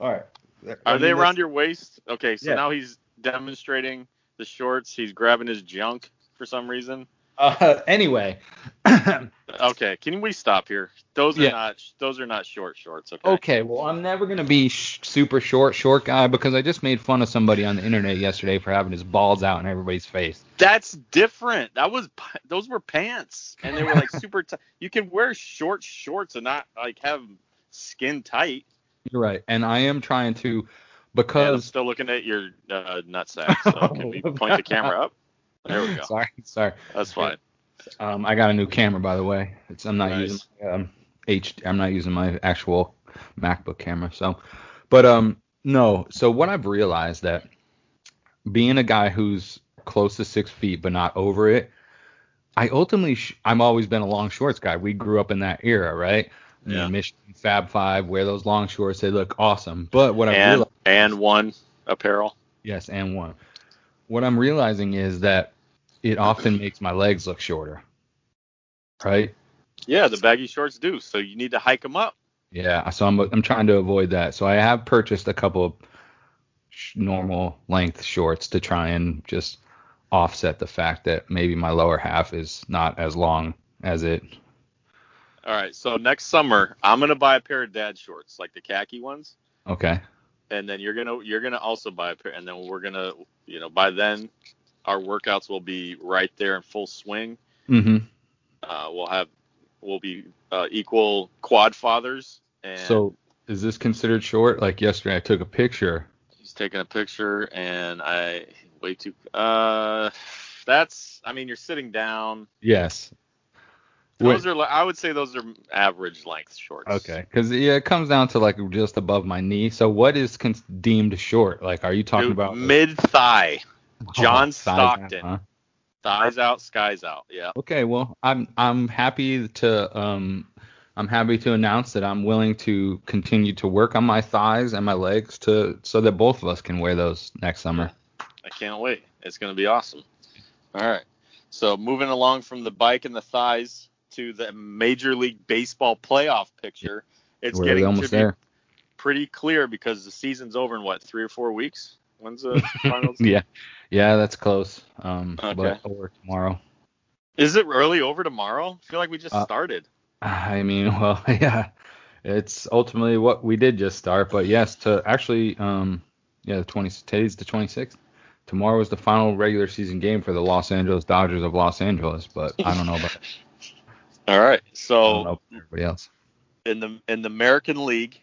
All right. Are they around your waist? Okay, so Yeah. now he's demonstrating the shorts. He's grabbing his junk for some reason. Uh, anyway, Okay, can we stop here? Those are Yeah. not those are not short shorts. Okay. Okay, well, I'm never gonna be sh- super short, short guy because I just made fun of somebody on the internet yesterday for having his balls out in everybody's face. That's different. That was those were pants, and they were like super. T- you can wear short shorts and not like have 'em skin tight. You're right, and I am trying to And I'm because. still looking at your uh, nutsack. So can we point the camera up? There we go. Sorry, sorry. That's fine. Um, I got a new camera by the way. It's I'm not Nice. using my, um H. I'm not using my actual MacBook camera. So, but um no. So what I've realized that being a guy who's close to six feet but not over it, I ultimately sh- I'm always been a long shorts guy. We grew up in that era, right? Yeah. Michigan Fab Five, wear those long shorts. They look awesome. But what I And realized, and one apparel. yes, and one. What I'm realizing is that it often makes my legs look shorter. Right? Yeah, the baggy shorts do. So you need to hike them up. Yeah, so I'm I'm trying to avoid that. So I have purchased a couple of sh- normal length shorts to try and just offset the fact that maybe my lower half is not as long as it. All right. So next summer, I'm gonna buy a pair of dad shorts, like the khaki ones, Okay. and then you're gonna you're gonna also buy a pair, and then we're gonna you know by then our workouts will be right there in full swing. Mm hmm Uh, we'll have we'll be uh, equal quad fathers. And So is this considered short? Like yesterday, I took a picture. he's taking a picture, and I way too. Uh, that's I mean you're sitting down. Yes. Those are I would say those are average length shorts. Okay, because yeah, it comes down to like just above my knee. So what is con- deemed short? Like, are you talking Dude, about mid thigh, John size now, Stockton. huh? thighs out, skies out. Yeah. Okay, well, I'm I'm happy to um I'm happy to announce that I'm willing to continue to work on my thighs and my legs to so that both of us can wear those next summer. I can't wait. It's going to be awesome. All right. So moving along from the bike and the thighs to the Major League Baseball playoff picture, it's We're getting almost there. pretty clear because the season's over in what three or four weeks. When's the finals? Yeah, yeah, that's close. Um, Okay. but or tomorrow. Is it really over tomorrow? I feel like we just Uh, started. I mean, well, yeah, it's ultimately what we did just start, but yes, to actually, um, yeah, the 20 today's the 26th. Tomorrow is the final regular season game for the Los Angeles Dodgers of Los Angeles, but I don't know about All right. So everybody else. in the in the American League,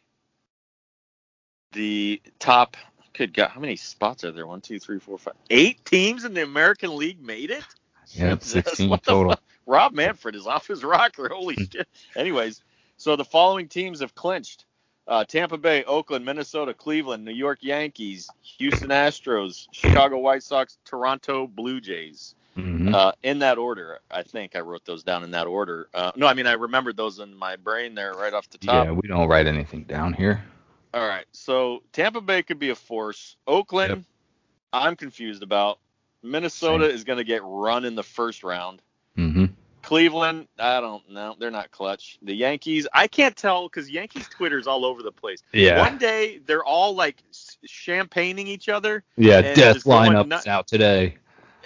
the top good God, how many spots are there? One, two, three, four, five, eight teams in the American League made it. Yeah, 16 what total. Rob Manfred is off his rocker. Holy shit. Anyways, so the following teams have clinched. Uh, Tampa Bay, Oakland, Minnesota, Cleveland, New York Yankees, Houston Astros, Chicago White Sox, Toronto Blue Jays. Mhm. Uh, in that order, I think I wrote those down in that order. Uh, no, I mean I remembered those in my brain there right off the top. Yeah, we don't write anything down here. All right, so Tampa Bay could be a force. Oakland, Yep. I'm confused about. Minnesota is going to get run in the first round. hmm Cleveland, I don't know. They're not clutch. The Yankees, I can't tell because Yankees Twitter's all over the place. Yeah. One day they're all like champagning each other, Yeah, death lineups going lineup nut- is out today.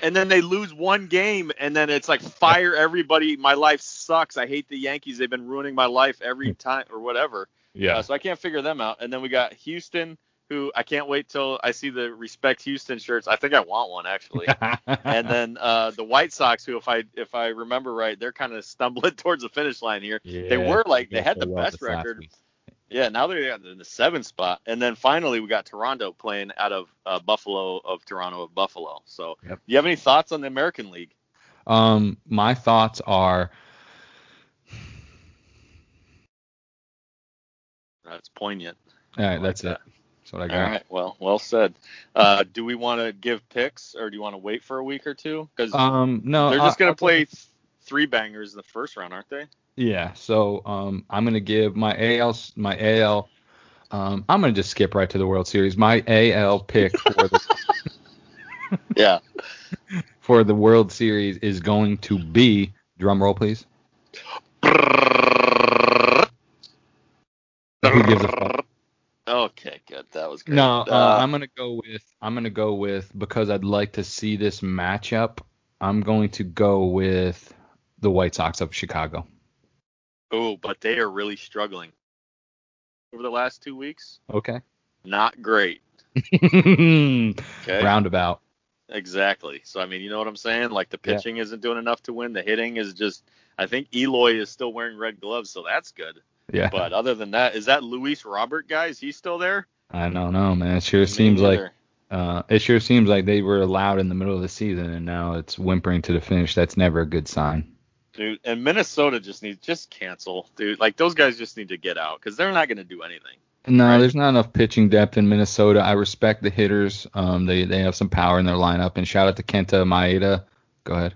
And then they lose one game, and then it's like fire everybody. My life sucks. I hate the Yankees. They've been ruining my life every time or whatever. Yeah. Uh, so I can't figure them out. And then we got Houston, who I can't wait till I see the respect Houston shirts. I think I want one actually. and then uh, the White Sox, who if I if I remember right, they're kind of stumbling towards the finish line here. they were like they had the best record. Yeah, now they're in the seventh spot. And then finally we got Toronto playing out of uh, Buffalo of Toronto of Buffalo. So Yep. do you have any thoughts on the American League? Um, my thoughts are That's poignant. all right. like that's that. it. That's what I got. right. Well, well said. Uh, do we want to give picks or do you want to wait for a week or two? Because Um, no, they're just I- gonna I- play th- three bangers in the first round, aren't they? Yeah. So um, I'm gonna give my AL my AL. Um, I'm gonna just skip right to the World Series. My AL pick for the Yeah. for the World Series is going to be drum roll, please. Who gives a fuck? Okay, good. That was great. No, uh, Uh, I'm gonna go with I'm gonna go with because I'd like to see this matchup. I'm going to go with the White Sox of Chicago. Oh, but they are really struggling over the last two weeks. Okay. Not great. Okay. Roundabout. Exactly. So I mean, you know what I'm saying? Like the Yeah. pitching isn't doing enough to win. The hitting is just. I think Eloy is still wearing red gloves, so that's good. Yeah. But other than that, is that Luis Robert guy? Is he still there? I don't know, man. It sure Me seems like uh, it sure seems like they were allowed in the middle of the season, and now it's whimpering to the finish. That's never a good sign. Dude. And Minnesota just needs just cancel, dude. Like those guys just need to get out because they're not going to do anything. No, Right. there's not enough pitching depth in Minnesota. I respect the hitters. Um, they they have some power in their lineup. And shout out to Kenta Maeda. Go ahead.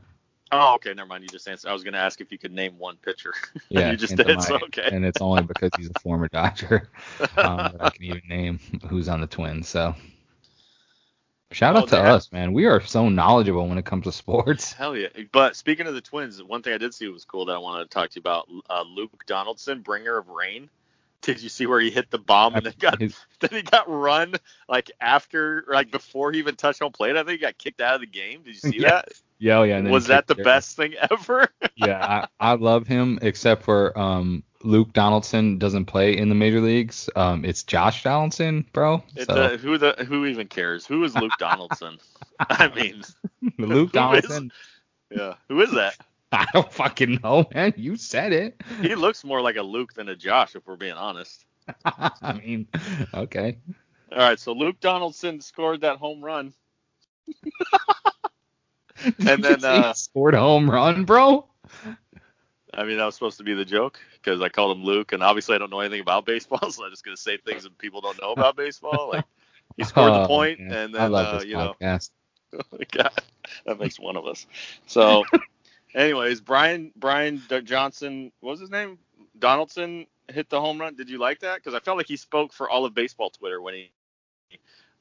Oh, okay, never mind. You just answered. I was going to ask if you could name one pitcher. Yeah, you just Kenta did. So okay. And it's only because he's a former Dodger um, that I can even name who's on the Twins. So shout out to they have- us, man. We are so knowledgeable when it comes to sports. Hell yeah! But speaking of the Twins, one thing I did see was cool that I wanted to talk to you about. Uh, Luke Donaldson, bringer of rain. Did you see where he hit the bomb and then got His- then he got run like after like before he even touched home plate? I think he got kicked out of the game. Did you see Yeah. that? yeah, oh, yeah. Was that the there. best thing ever? yeah, I, I love him, except for um, Luke Donaldson doesn't play in the major leagues. Um, it's Josh Donaldson, bro. It's So, uh, who the who even cares? Who is Luke Donaldson? I mean, Luke is- Donaldson. yeah, who is that? I don't fucking know, man. You said it. He looks more like a Luke than a Josh, if we're being honest. I mean, okay. All right, so Luke Donaldson scored that home run. And then, uh, scored a home run, bro. I mean, that was supposed to be the joke because I called him Luke, and obviously I don't know anything about baseball, so I'm just gonna say things that people don't know about baseball. Like he scored the Oh, point, man. and I then love uh, this you know, podcast. God, that makes one of us. So, anyways, Brian Brian D- Johnson, what was his name? Donaldson hit the home run. Did you like that? Because I felt like he spoke for all of baseball Twitter when he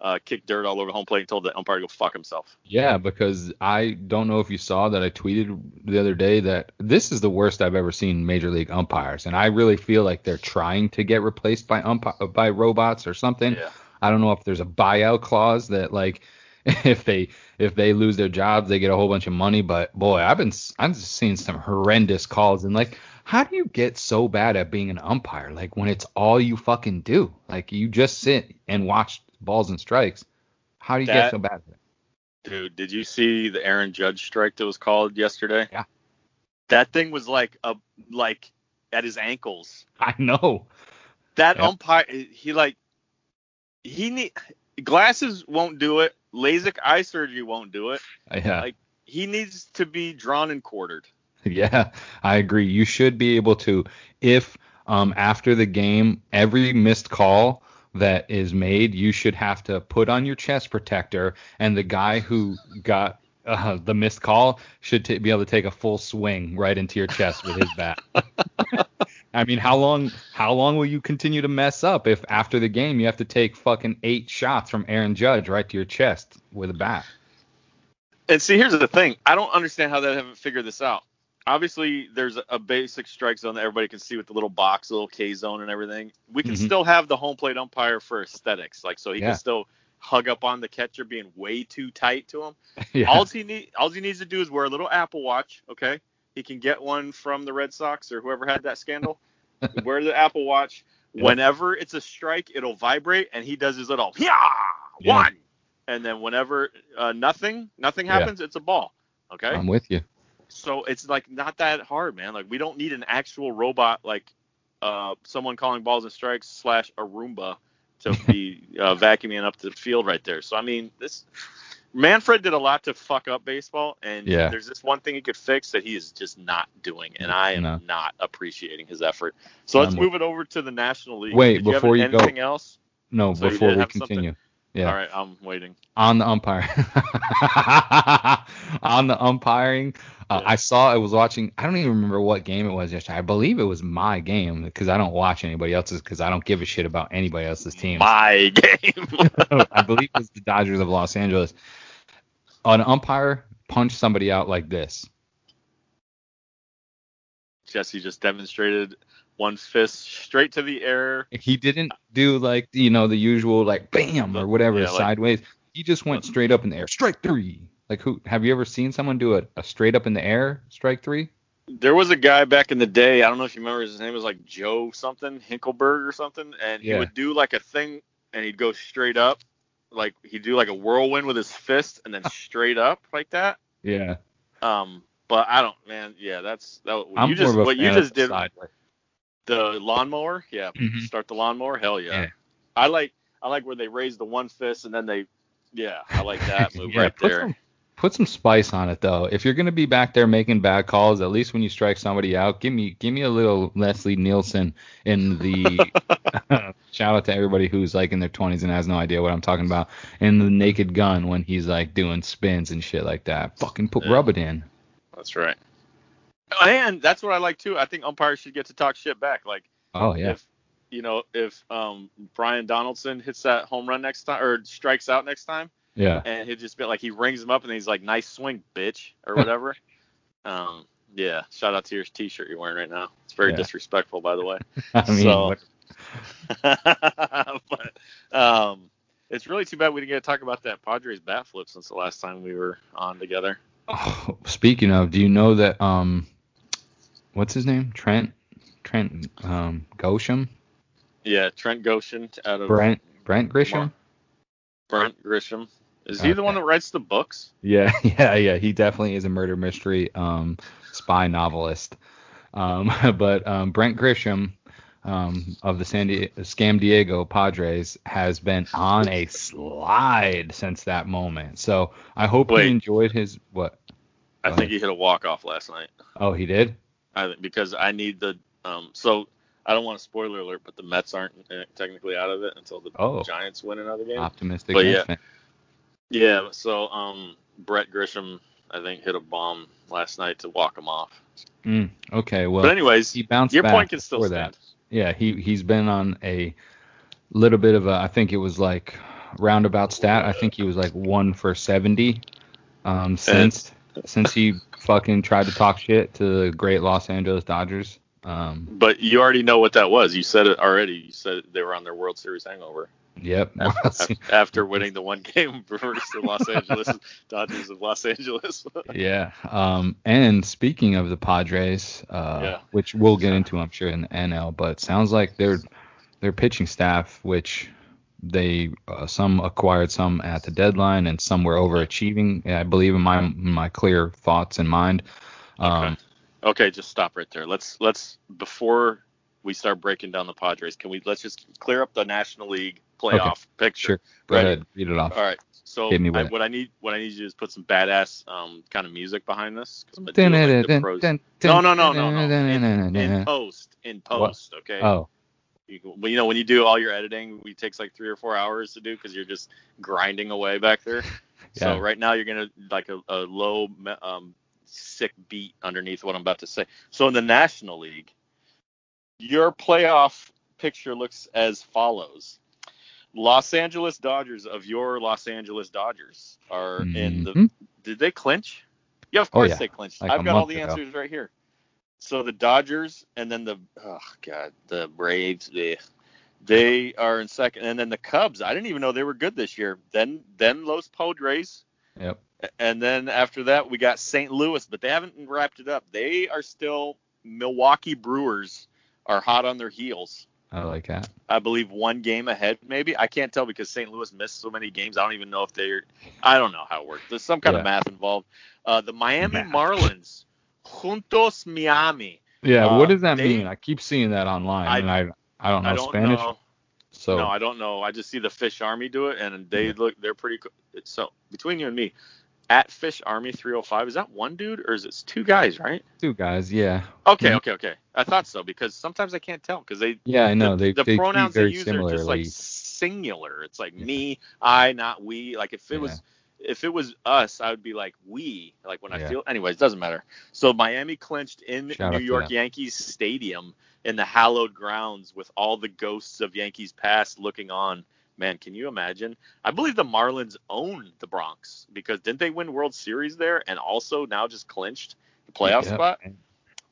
uh, kicked dirt all over home plate and told the umpire to go fuck himself. Yeah, because I don't know if you saw that I tweeted the other day that this is the worst I've ever seen major league umpires, and I really feel like they're trying to get replaced by umpi- by robots or something. Yeah. I don't know if there's a buyout clause that like if they if they lose their jobs they get a whole bunch of money. But boy, I've been I've just seen some horrendous calls and like how do you get so bad at being an umpire? Like when it's all you fucking do, like you just sit and watch balls and strikes. How do you get That- so bad at it? Dude, did you see the Aaron Judge strike that was called yesterday? Yeah. That thing was like a like at his ankles. I know. That Yeah. umpire, he like he need glasses won't do it. LASIK eye surgery won't do it. Yeah. Like- He needs to be drawn and quartered. Yeah, I agree. You should be able to, if um, after the game, every missed call that is made, you should have to put on your chest protector, and the guy who got uh, the missed call should t- be able to take a full swing right into your chest with his bat. I mean, how long? How long will you continue to mess up if after the game you have to take fucking eight shots from Aaron Judge right to your chest with a bat? And see, here's the thing. I don't understand how they haven't figured this out. Obviously, there's a- basic strike zone that everybody can see with the little box, little K zone, and everything. We can Mhm. still have the home plate umpire for aesthetics, like so he Yeah. can still hug up on the catcher being way too tight to him. yeah. All he need, all he needs to do is wear a little Apple Watch. Okay, he can get one from the Red Sox or whoever had that scandal. wear the Apple Watch. Yep. Whenever it's a strike, it'll vibrate, and he does his little yeah Yeah. one. And then whenever uh, nothing, nothing Yeah. happens, it's a ball. Okay, I'm with you. So it's like not that hard, man. Like we don't need an actual robot like uh, someone calling balls and strikes slash a Roomba to be uh, vacuuming up the field right there. So I mean, this Manfred did a lot to fuck up baseball, and Yeah. there's this one thing he could fix that he is just not doing, and I am No. not appreciating his effort. So let's I'm move it over to the National League. Wait, Did you have before you go- anything else? No, So before we continue. something? Yeah. All right, I'm waiting. On the umpire. on the umpiring, uh, Yeah. I saw I was watching. I don't even remember what game it was yesterday. I believe it was my game because I don't watch anybody else's because I don't give a shit about anybody else's team. My game. I believe it was the Dodgers of Los Angeles. An umpire punched somebody out like this. Jesse just demonstrated one fist straight to the air. He didn't do like you know the usual like bam or whatever Yeah, like- sideways. He just went straight up in the air, strike three. Like who? Have you ever seen someone do a, a straight up in the air strike three? there was a guy back in the day. I don't know if you remember. His name was like Joe something Hinkelberg or something, and he Yeah. would do like a thing, and he'd go straight up, like he'd do like a whirlwind with his fist, and then straight up like that. Yeah. Um, but I don't, man. Yeah, that's that. What I'm you just more of a what you just did. sideways. The lawnmower, yeah. Mhm. Start the lawnmower, hell yeah. Yeah. I like I like where they raise the one fist and then they, yeah, I like that move Yeah, right put there. Some, put some spice on it though. If you're gonna be back there making bad calls, at least when you strike somebody out, give me give me a little Leslie Nielsen in the shout out to everybody who's like in their 20s and has no idea what I'm talking about. In the Naked Gun when he's like doing spins and shit like that. Fucking put Yeah. rub it in. That's right. And that's what I like too. I think umpires should get to talk shit back. Like Oh yeah. if you know if um Brian Donaldson hits that home run next time or strikes out next time, Yeah. and he'd just be like he rings him up and he's like nice swing bitch or whatever. um yeah, shout out to your t-shirt you're wearing right now. It's very Yeah. disrespectful by the way. I mean, So- but um, it's really too bad we didn't get to talk about that Padres bat flip since the last time we were on together. oh, speaking of, do you know that um what's his name? Trent Trent um Gosham? Yeah, Trent Goshen out of Brent Brent Grisham? Brent Grisham. Is he the one that writes the books? Yeah, yeah, yeah. He definitely is a murder mystery um, spy novelist. Um, but um, Brent Grisham um, of the San Die- Scam Diego Padres has been on a slide since that moment. So I hope Wait. he enjoyed his what? I think he hit a walk off last night. Oh, he did. I, because I need the um. So I don't want a spoiler alert, but the Mets aren't uh, technically out of it until the Oh. Giants win another game. Optimistic. But yeah. fan. Yeah. So um, Brett Grisham I think hit a bomb last night to walk him off. Mm, okay, well, but anyways, he bounced your back point can still stand. that. Yeah, he he's been on a little bit of a. I think it was like roundabout stat. I think he was like one for seventy um, since since he fucking tried to talk shit to the great Los Angeles Dodgers. Um, But you already know what that was. You said it already. You said they were on their World Series hangover yep. after, after winning the one game versus the Los Angeles Dodgers of Los Angeles. Yeah. Um, and speaking of the Padres, uh, Yeah. which we'll get into, I'm sure, in the NL, but it sounds like their their pitching staff, which they uh, some acquired some at the deadline and some were overachieving. I believe in my my clear thoughts in mind. Um, Okay. okay, just stop right there. Let's let's before we start breaking down the Padres, can we let's just clear up the National League playoff picture. Sure. Go Ready? ahead, read it off. All right. So I, what I need what I need you to do is put some badass um kind of music behind this because I'm gonna do like. No, no, no, no, no. In, in post, in post, okay. Oh, You, well, you know when you do all your editing, it takes like three or four hours to do because you're just grinding away back there. yeah. So right now you're gonna like a, a low, um, sick beat underneath what I'm about to say. So in the National League, your playoff picture looks as follows: Los Angeles Dodgers of your Los Angeles Dodgers are in the. Mhm. Did they clinch? Yeah, of Oh, course yeah. they clinched. Like a I've got all the ago. answers right here. So the Dodgers and then the oh god the Braves they they are in second and then the Cubs I didn't even know they were good this year. Then then Los Padres Yep. and then after that we got St. Louis but they haven't wrapped it up. They are still Milwaukee Brewers are hot on their heels. I like that. I believe one game ahead maybe. I can't tell because St. Louis missed so many games. I don't even know if they're I don't know how it works. There's some kind of math involved. Uh, the Miami Math. Marlins Juntos Miami. Yeah. Uh, what does that they- mean? I keep seeing that online, I- and I I don't know I don't Spanish, know. so No, I don't know. I just see the Fish Army do it, and they Yeah. look they're pretty. co- So between you and me, at Fish Army 305, is that one dude or is it two guys? Right? two guys. Yeah. Okay, Mhm. okay, okay. I thought so because sometimes I can't tell because they Yeah, I know. the, they the they pronouns they use similarly. are just like singular. It's like Yeah. me, I, not we. Like if it Yeah. was if it was us, I would be like we. Like when I feel. Anyways, doesn't matter. So Miami clinched in Shout New York. Yankees Stadium in the hallowed grounds with all the ghosts of Yankees past looking on. Man, can you imagine? I believe the Marlins own the Bronx because didn't they win World Series there and also now just clinched the playoff Yep. spot? And,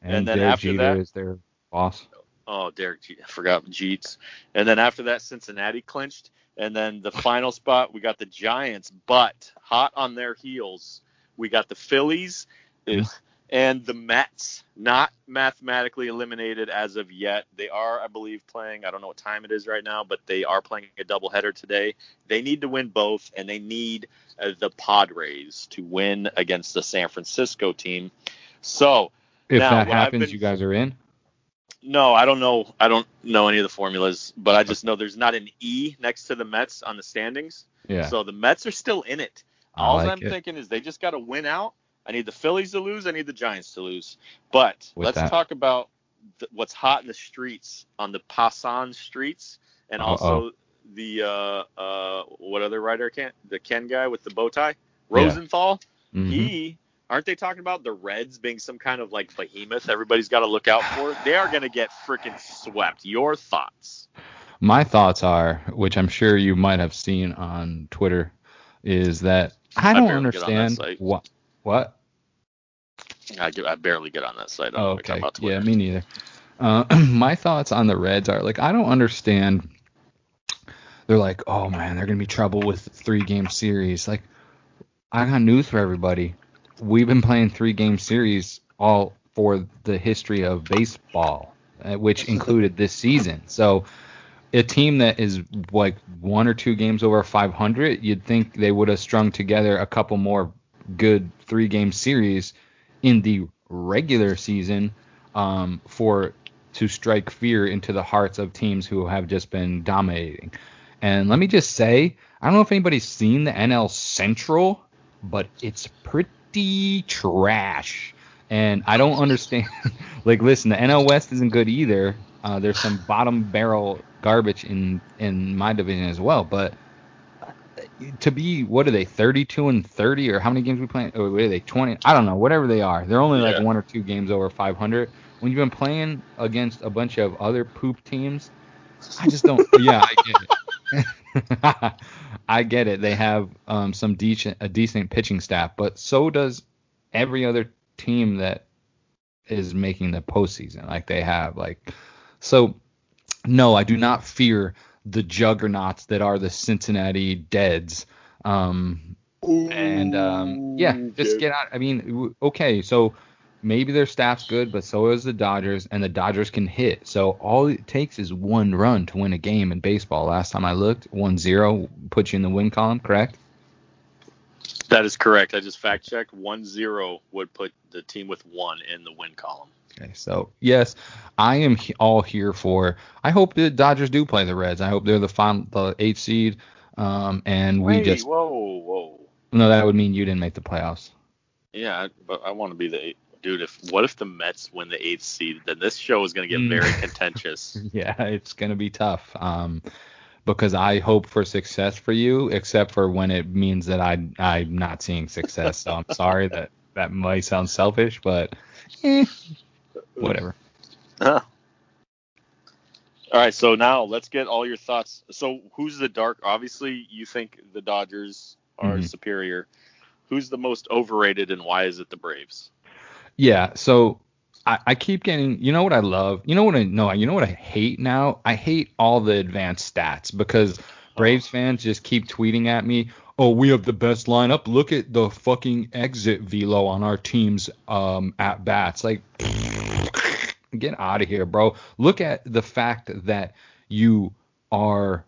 And then Derek after Jeter that- is their boss. Oh, Derek, Je- I forgot Jeets. And then after that, Cincinnati clinched. And then the final spot, we got the Giants, but hot on their heels, we got the Phillies. And the Mets not mathematically eliminated as of yet. They are, I believe, playing. I don't know what time it is right now, but they are playing a doubleheader today. They need to win both, and they need uh, the Padres to win against the San Francisco team. So If Now, that happens, been- you guys are in. No, I don't know. I don't know any of the formulas, but I just know there's not an E next to the Mets on the standings. Yeah. So the Mets are still in it. All like I'm it. thinking is they just got to win out. I need the Phillies to lose. I need the Giants to lose. But With let's that- talk about th- what's hot in the streets on the Passan streets, and Uh-oh. also the uh, uh, what other writer can the Ken guy with the bow tie, Yeah. Rosenthal. Mhm. He aren't they talking about the Reds being some kind of like behemoth everybody's got to look out for? They are going to get freaking swept. Your thoughts? My thoughts are, which I'm sure you might have seen on Twitter, is that I I don't barely get on that understand what what. I, get- I barely get on that site. I Oh, okay. about Yeah, me neither. Uh, my thoughts on the Reds are like I don't understand. They're like, oh man, they're gonna be trouble with three game series. Like, I got news for everybody. We've been playing three game series all for the history of baseball, uh, which included this season. So, a team that is like one or two games over 500, you'd think they would have strung together a couple more good three game series in the regular season um, for to strike fear into the hearts of teams who have just been dominating. And let me just say, I don't know if anybody's seen the NL Central, but it's pretty trash. And I don't understand. like, listen, the NL West isn't good either. Uh, there's some bottom barrel garbage in in my division as well. But uh, to be, what are they, 32 and 30, or how many games we playing? Or what are they, 20? I don't know. Whatever they are, they're only like Yeah. one or two games over 500. When you've been playing against a bunch of other poop teams, I just don't. yeah, I get it. I get it. They have um, some decent, a decent pitching staff, but so does every other team that is making the postseason. Like they have, like so. No, I do not fear the juggernauts that are the Cincinnati Deads. Um, and um, yeah, just get out. I mean, okay, so maybe their staff's good, but so is the Dodgers, and the Dodgers can hit. So all it takes is one run to win a game in baseball. Last time I looked, 1-0 puts you in the win column, correct? That is correct. I just fact checked. One zero would put the team with one in the win column. Okay, so yes, I am he- all here for. I hope the Dodgers do play the Reds. I hope they're the final, the eighth seed. Um, and we Wait, just whoa, whoa. no, that would mean you didn't make the playoffs. Yeah, but I want to be the eight. Dude, if what if the Mets win the eighth seed? Then this show is going to get Mm. very contentious. Yeah, it's gonna be tough. Um, because I hope for success for you, except for when it means that I I'm not seeing success. So I'm sorry that that might sound selfish, but eh, whatever. Huh. All right, so now let's get all your thoughts. So who's the dark? Obviously, you think the Dodgers are Mhm. superior. Who's the most overrated, and why is it the Braves? Yeah, so I, I keep getting. You know what I love? You know what I know? You know what I hate now? I hate all the advanced stats because Braves fans just keep tweeting at me. Oh, we have the best lineup. Look at the fucking exit velo on our team's um, at bats. Like, get out of here, bro. Look at the fact that you are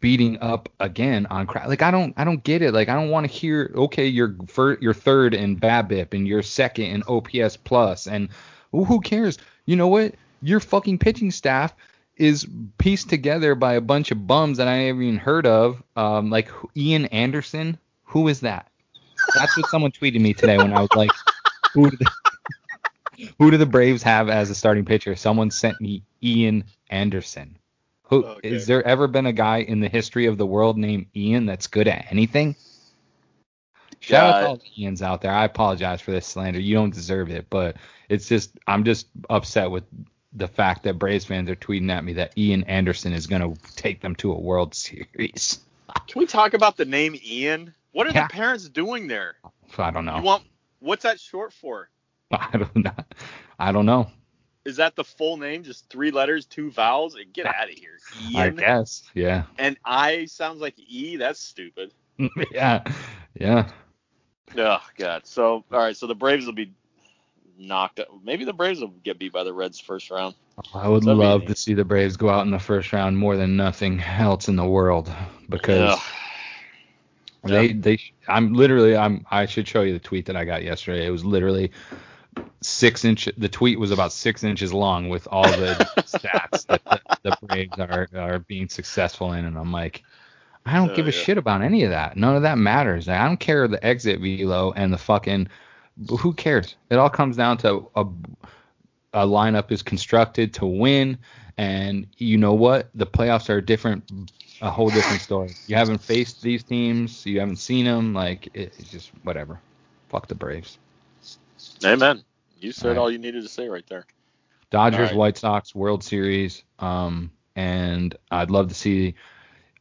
beating up again on crap. Like I don't I don't get it. Like I don't want to hear okay, you're fir- you're third in BABIP and you're second in OPS plus and who cares? You know what? Your fucking pitching staff is pieced together by a bunch of bums that I haven't even heard of. Um, like Ian Anderson. Who is that? That's what someone tweeted me today when I was like, who do the, who do the Braves have as a starting pitcher? Someone sent me Ian Anderson. Who is Okay. there ever been a guy in the history of the world named Ian that's good at anything? Shout out to all the Ians out there. I apologize for this slander. You don't deserve it, but it's just I'm just upset with the fact that Braves fans are tweeting at me that Ian Anderson is going to take them to a World Series. Can we talk about the name Ian? What are Yeah. the parents doing there? I don't know. You want what's that short for? I don't know. I don't know. Is that the full name? Just three letters, two vowels? Get out of here. I guess. Yeah. And I sounds like E. That's stupid. yeah. Yeah. Oh God. So all right. So the Braves will be knocked. out. Maybe the Braves will get beat by the Reds first round. I would That'd love to see the Braves go out in the first round more than nothing else in the world because Ugh. they they I'm literally I'm I should show you the tweet that I got yesterday. It was literally six inch. The tweet was about six inches long with all the stats that the, the Braves are are being successful in, and I'm like. I don't Oh, give a yeah. shit about any of that. None of that matters. I don't care the exit velo and the fucking. Who cares? It all comes down to a a lineup is constructed to win, and you know what? The playoffs are a different, a whole different story. You haven't faced these teams, you haven't seen them. Like it, it's just whatever. Fuck the Braves. Amen. You said All right. you needed to say right there. Dodgers, right. White Sox, World Series. Um, and I'd love to see,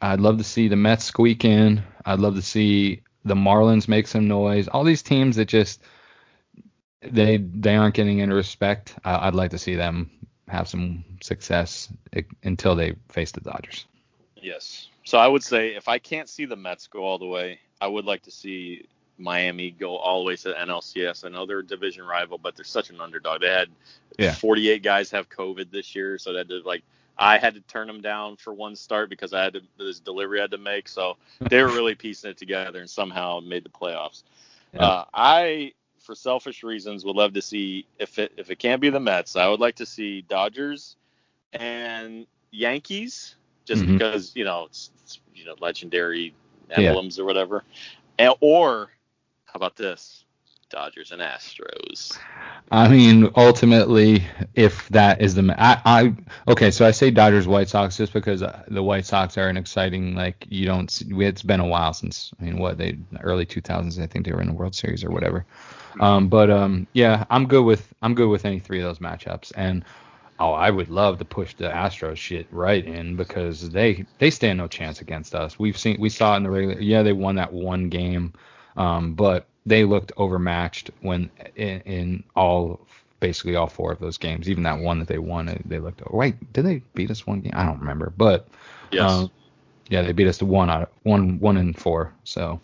I'd love to see the Mets squeak in. I'd love to see the Marlins make some noise. All these teams that just they they aren't getting any respect. I, I'd like to see them have some success until they face the Dodgers. Yes. So I would say if I can't see the Mets go all the way, I would like to see Miami go all the way to the NLCS. I know they're a division rival, but they're such an underdog. They had Yeah. 48 guys have COVID this year, so that did like I had to turn them down for one start because I had to, this delivery I had to make. So they were really piecing it together and somehow made the playoffs. Yeah. Uh, I, for selfish reasons, would love to see if it if it can't be the Mets, I would like to see Dodgers and Yankees, just Mhm. because you know it's, it's you know legendary Yeah. emblems or whatever, and, or how about this, Dodgers and Astros? I mean, ultimately, if that is the I, I okay, so I say Dodgers White Sox just because uh, the White Sox are an exciting like you don't see, it's been a while since I mean what they early 2000s I think they were in the World Series or whatever. Um, but um, yeah, I'm good with I'm good with any three of those matchups and. Oh, I would love to push the Astros shit right in because they they stand no chance against us. We've seen we saw it in the regular. Yeah, they won that one game, um, but they looked overmatched when in, in all basically all four of those games. Even that one that they won, they- they looked. Wait, did they beat us one game? I don't remember, but Yes. um, yeah, they beat us to one out of one one and four. So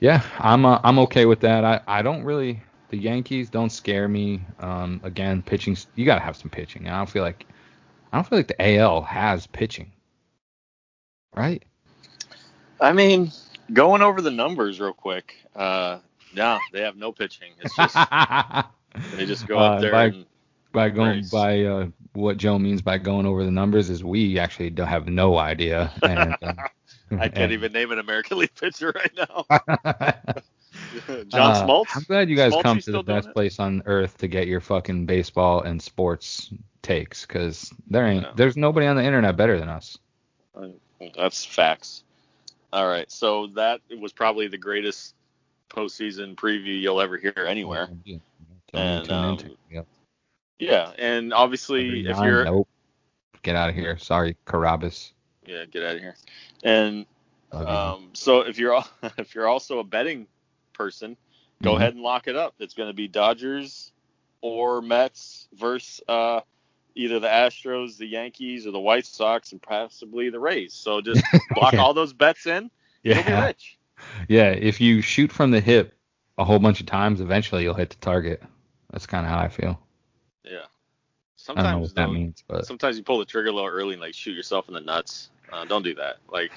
yeah, I'm uh, I'm okay with that. I I don't really the Yankees don't scare me. Um, again, pitching you gotta have some pitching. I don't feel like I don't feel like the AL has pitching, right? I mean, going over the numbers real quick. Uh, no, they have no pitching. It's just they just go Uh, up there by- and by going by uh, what Joe means by going over the numbers is we actually don't have no idea. And, uh, I can't and- even name an American League pitcher right now. John Uh, Smoltz. I'm glad you guys Smoltz, come to the best it? place on earth to get your fucking baseball and sports takes, because there ain't, there's nobody on the internet better than us. That's facts. All right, so that was probably the greatest postseason preview you'll ever hear anywhere. Yeah. And, um. Yep. Yeah, and obviously if you're nope. get out of here. Sorry, Carabas. yeah, get out of here. And um, so if you're if you're also a betting person, go Mhm. ahead and lock it up. It's going to be Dodgers or Mets versus uh, either the Astros, the Yankees, or the White Sox, and possibly the Rays. So just block Yeah. all those bets in. You'll be yeah, rich. yeah. If you shoot from the hip a whole bunch of times, eventually you'll hit the target. That's kind of how I feel. Yeah. I don't know Sometimes what that means, but sometimes you pull the trigger a little early and like shoot yourself in the nuts. Uh, don't do that. Like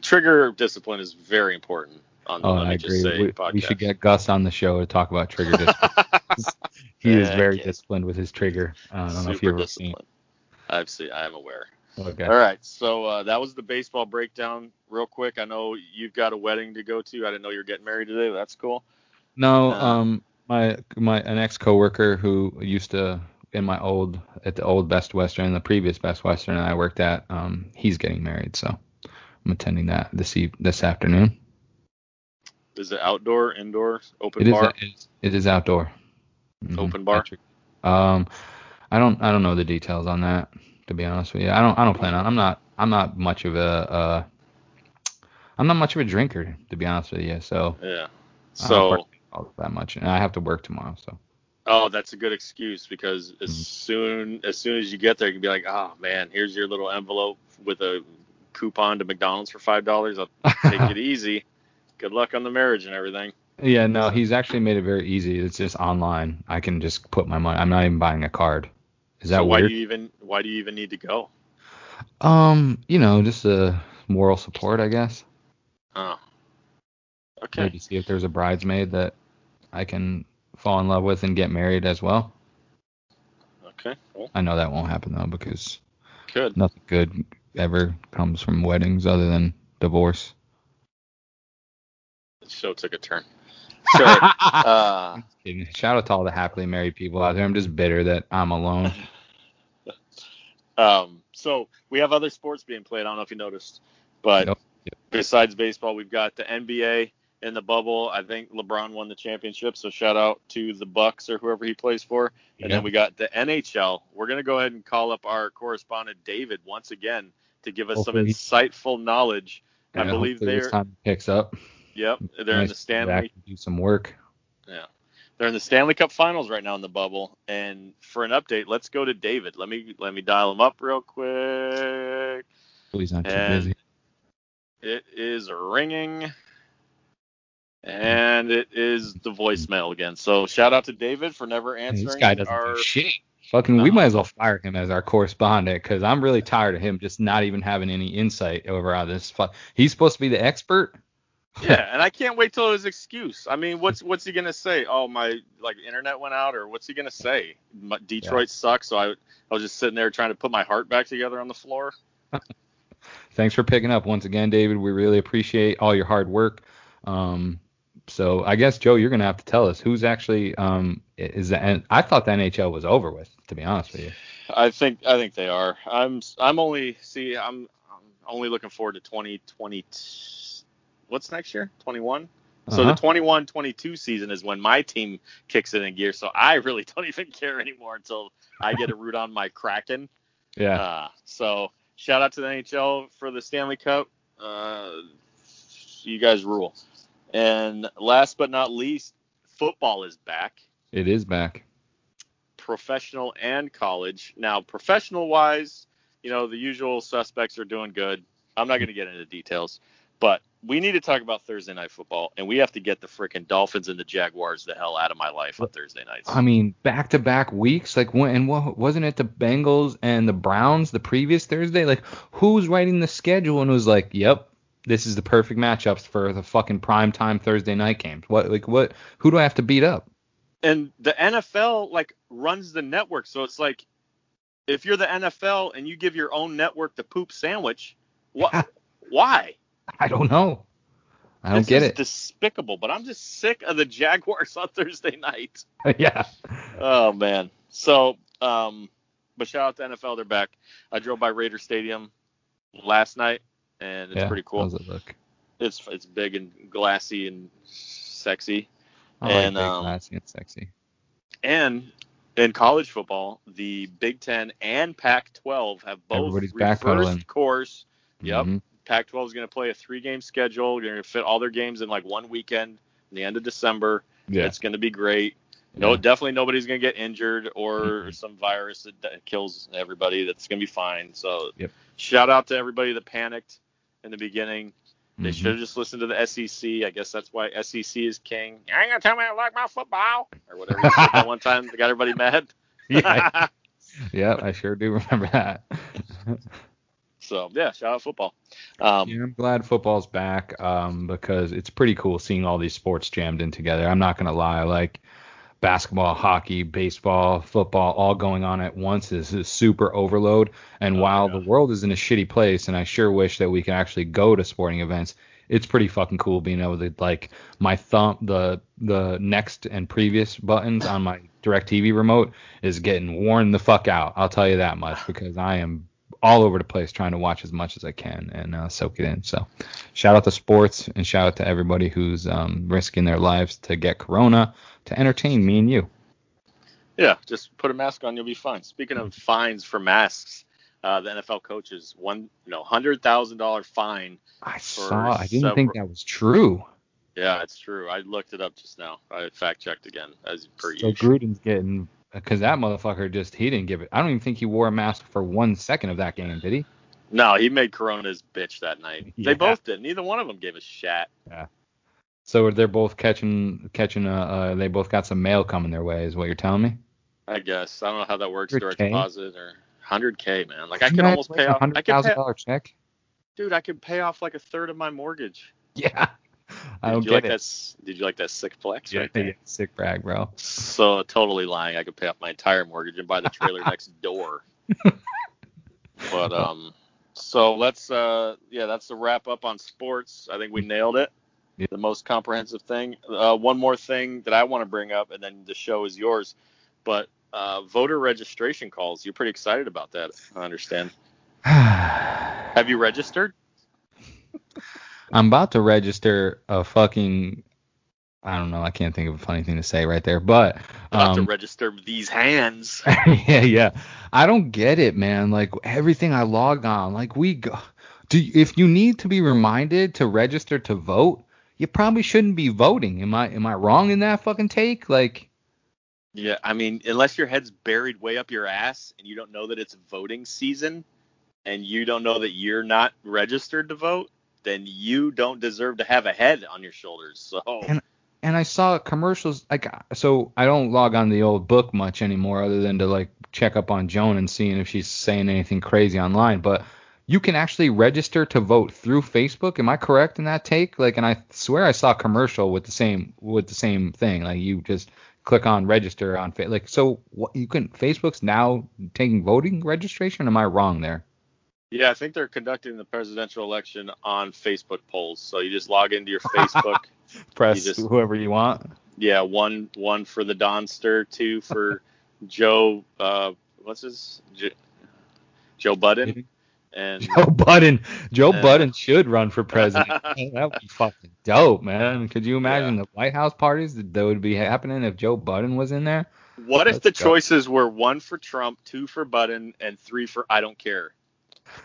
trigger discipline is very important on the oh, I agree. Just Say We, we should get Gus on the show to talk about trigger discipline. he is very disciplined with his trigger. I don't know if Super you've ever seen. disciplined. I've seen. I am aware. Okay. All right, so uh, that was the baseball breakdown. Real quick, I know you've got a wedding to go to. I didn't know you were getting married today. but That's cool. No, Uh, um, my my an ex coworker who used to in my old at the old Best Western, the previous Best Western I worked at, um, he's getting married, so I'm attending that this eve this afternoon. Is it outdoor, indoor, open It bar? it is, it is outdoor. Mhm, Open bar? Um, I don't I don't know the details on that to be honest with you. I don't I don't plan on. I'm not I'm not much of a uh, I'm not much of a drinker to be honest with you. So Yeah. So, that much, and I have to work tomorrow. So oh, that's a good excuse because as Mhm. soon as soon as you get there, you can be like, oh man, here's your little envelope with a coupon to McDonald's for five dollars. I'll take it easy. Good luck on the marriage and everything. Yeah, no, he's actually made it very easy. It's just online. I can just put my money. I'm not even buying a card. Is that so why weird? do you even why do you even need to go? Um, you know, just a moral support, I guess. Oh. Okay. Maybe see if there's a bridesmaid that I can fall in love with and get married as well. Okay. I know that won't happen though because good. nothing good ever comes from weddings other than divorce. The show took a turn. Sure. uh, Shout out to all the happily married people out there. I'm just bitter that I'm alone. um, so we have other sports being played. I don't know if you noticed, but Yep. besides baseball, we've got the NBA in the bubble. I think LeBron won the championship, so shout out to the Bucks or whoever he plays for. And Yeah. then we got the NHL. We're gonna go ahead and call up our correspondent David once again to give us Hopefully. some insightful knowledge. I Yeah, believe hopefully this they're time picks up. Yep they're in the Stanley do some work. Yeah. They're in the Stanley Cup Finals right now in the bubble. And for an update, let's go to David. Let me let me dial him up real quick. Please not too busy. It is ringing. And it is the voicemail again. So shout out to David for never answering this guy doesn't our do shit. Fucking, we might as well fire him as our correspondent because I'm really tired of him just not even having any insight over how this. Fu- He's supposed to be the expert. Yeah, and I can't wait till his excuse. I mean, what's what's he gonna say? Oh, my like internet went out, or what's he gonna say? My, Detroit sucks, so I I was just sitting there trying to put my heart back together on the floor. Thanks for picking up once again, David. We really appreciate all your hard work. Um, so I guess Joe, you're gonna have to tell us who's actually um is the and I thought the NHL was over with, to be honest with you. I think I think they are. I'm I'm only see I'm, I'm only looking forward to 2020. What's next year? 21. So Uh-huh. the 21-22 season is when my team kicks it in gear. So I really don't even care anymore until I get a root on my Kraken. Yeah. Uh, so shout out to the NHL for the Stanley Cup. Uh, you guys rule. And last but not least, football is back It is back. professional and college. Now, professional wise, you know, the usual suspects are doing good. I'm not going to get into details, but we need to talk about Thursday night football, and we have to get the freaking Dolphins and the Jaguars the hell out of my life on Thursday nights. I mean, back to back weeks. Like when and what wasn't it the Bengals and the Browns the previous Thursday? Like who's writing the schedule and was like, Yep, this is the perfect matchups for the fucking prime time Thursday night games. What like what who do I have to beat up? and the NFL like runs the network, so it's like if you're the NFL and you give your own network the poop sandwich, what? why? I don't know. I don't this get it. despicable. But I'm just sick of the Jaguars on Thursday night. yeah. Oh man. So, um, but shout out to NFL, they're back. I drove by Raider Stadium last night, and it's yeah. pretty cool. How's it look? It's it's big and glassy and sexy. I And, like big, um, classy, and sexy. And in college football, the Big Ten and Pac-12 have both Everybody's reversed course. Yep. Mhm. Pac-12 is going to play a three-game schedule. They're going to fit all their games in like one weekend in the end of December. Yeah. It's going to be great. No, Yeah. definitely nobody's going to get injured or Mhm. some virus that, kills everybody. That's going to be fine. So, Yep. shout out to everybody that panicked in the beginning. They Mhm. should have just listened to the SEC. I guess that's why SEC is king. You ain't gonna tell me I like my football or whatever. That one time that got everybody mad. yeah. yeah, I sure do remember that. so yeah, shout out football. Um, Yeah, I'm glad football's back um, because it's pretty cool seeing all these sports jammed in together. I'm not gonna lie, like basketball, hockey, baseball, football, all going on at once is a super overload. And Oh, while yeah. the world is in a shitty place, and I sure wish that we could actually go to sporting events, it's pretty fucking cool being able to like my thumb, the the next and previous buttons on my DirecTV remote is getting worn the fuck out. I'll tell you that much because I am all over the place trying to watch as much as I can and uh, soak it in. So, shout out to sports and shout out to everybody who's um, risking their lives to get Corona to entertain me and you. Yeah, just put a mask on, you'll be fine. Speaking of fines for masks, uh, the NFL coaches one, you know, hundred thousand dollar fine. I saw. I didn't several- think that was true. Yeah, it's true. I looked it up just now. I fact checked again as per So usual. Gruden's getting because that motherfucker just he didn't give it. I don't even think he wore a mask for one second of that game, did he? No, he made Corona's bitch that night. Yeah. They both did. Neither one of them gave a shat. Yeah. So they're both catching catching uh, uh they both got some mail coming their way is what you're telling me? I guess I don't know how that works. 100K? Direct deposit or 100k, man. Like I could almost pay off. I hundred thousand dollar check. dude. I could pay off like a third of my mortgage. Yeah. I Did don't you get like it. that? Did you like that sick flex Yeah, right there? sick brag, bro. So totally lying. I could pay off my entire mortgage and buy the trailer next door. But um, so let's uh, yeah, that's the wrap up on sports. I think we nailed it. Yeah. The most comprehensive thing. Uh, one more thing that I want to bring up, and then the show is yours. But uh, voter registration calls. You're pretty excited about that. I understand. Have you registered? I'm about to register a fucking I don't know, I can't think of a funny thing to say right there, but About to um, register these hands. yeah, yeah. I don't get it, man. Like everything I log on, like we go. Do if you need to be reminded to register to vote, you probably shouldn't be voting. Am I am I wrong in that fucking take? Like, Yeah, I mean, unless your head's buried way up your ass and you don't know that it's voting season and you don't know that you're not registered to vote, then you don't deserve to have a head on your shoulders. So, And- and I saw commercials like so I don't log on the old book much anymore other than to like check up on Joan and seeing if she's saying anything crazy online, but you can actually register to vote through Facebook. Am I correct in that take? Like and I swear I saw a commercial with the same with the same thing. Like you just click on register on like so what you can Facebook's now taking voting registration am I wrong there? Yeah, I think they're conducting the presidential election on Facebook polls. So you just log into your Facebook. Press just- whoever you want. yeah, one one for the Donster, two for Joe. Uh, what's his J- Joe Budden, and Joe Budden. Joe Yeah. Budden should run for president. that would be fucking dope, man. Could you imagine the White House parties that, that would be happening if Joe Budden was in there? What if Let's the go. choices were one for Trump, two for Budden, and three for I don't care?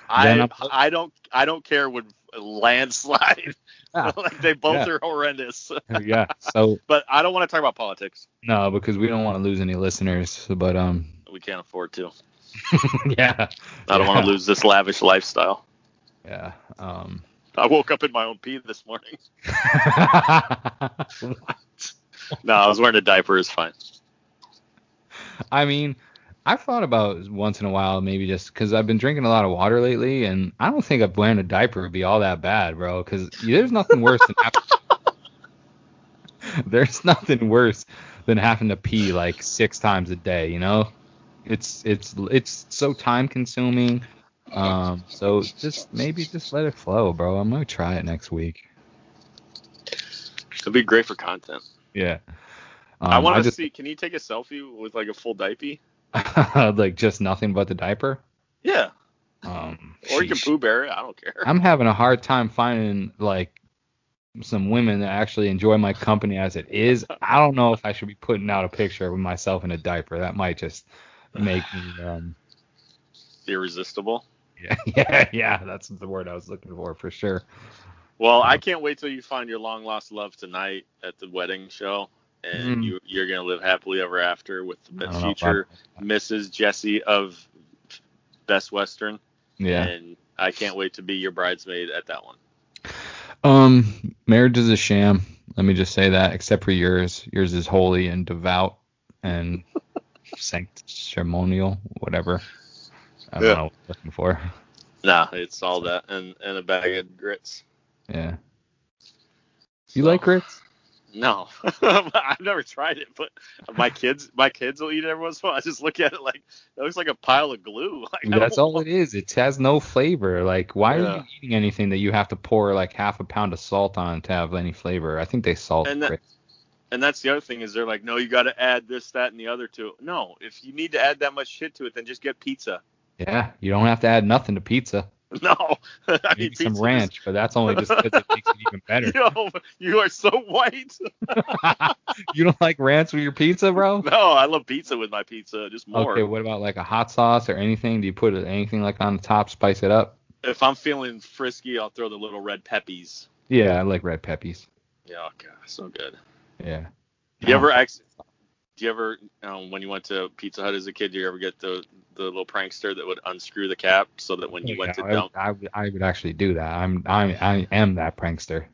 I I'm- don't I don't care would landslide. Yeah. like they both Yeah. are horrendous. yeah. So but I don't want to talk about politics. no, because we don't want to lose any listeners. But um, We can't afford to. yeah. I don't want to lose this lavish lifestyle. Yeah. Um. I woke up in my own pee this morning. No, I was wearing a diaper. It's fine. I mean, I've thought about once in a while maybe just because I've been drinking a lot of water lately, and I don't think a wearing a diaper would be all that bad, bro. Because there's nothing worse than having, there's nothing worse than having to pee like six times a day. You know, it's it's it's so time consuming. Um, so just maybe just let it flow, bro. I'm gonna try it next week. It'd be great for content. Yeah. I Um, want to see. Can you take a selfie with like a full diaper? like just nothing but the diaper. Yeah. Um, Or you can poo bear it. I don't care. I'm having a hard time finding like some women that actually enjoy my company as it is. I don't know if I should be putting out a picture of myself in a diaper. That might just make me um Irresistible. yeah yeah yeah that's the word I was looking for for sure. Well, I can't wait till you find your long lost love tonight at the wedding show, and Mm. you you're gonna live happily ever after with the don't know about future. Mrs. Jesse of Best Western, Yeah. and I can't wait to be your bridesmaid at that one. Um, marriage is a sham. Let me just say that. Except for yours, yours is holy and devout and sanctimonial, whatever. I don't Yeah. know what I'm looking for. Nah, it's all that and and a bag of grits. Yeah. You So- like grits? No, I've never tried it, but my kids, my kids will eat it every once in a while. I just look at it like it looks like a pile of glue. Like, That's all it is. It has no flavor. Like, why are you eating anything that you have to pour like half a pound of salt on to have any flavor? I think they salt And that- grits. And that's the other thing is they're like, no, you got to add this, that, and the other to it. No, if you need to add that much shit to it, then just get pizza. Yeah, you don't have to add nothing to pizza. No, I mean Maybe pizza some is- ranch, but that's only just because it makes it even better. Yo, you are so white. you don't like ranch with your pizza, bro? No, I love pizza with my pizza, just more. Okay, what about like a hot sauce or anything? Do you put anything like on the top, spice it up? If I'm feeling frisky, I'll throw the little red peppies. Yeah, I like red peppies. Yeah, oh, God, so good. Yeah. You ever um, ex- Do you ever, um, when you went to Pizza Hut as a kid, do you ever get the the little prankster that would unscrew the cap so that when you went to Yeah, dump, I, I, would- actually do that. I'm I I am that prankster.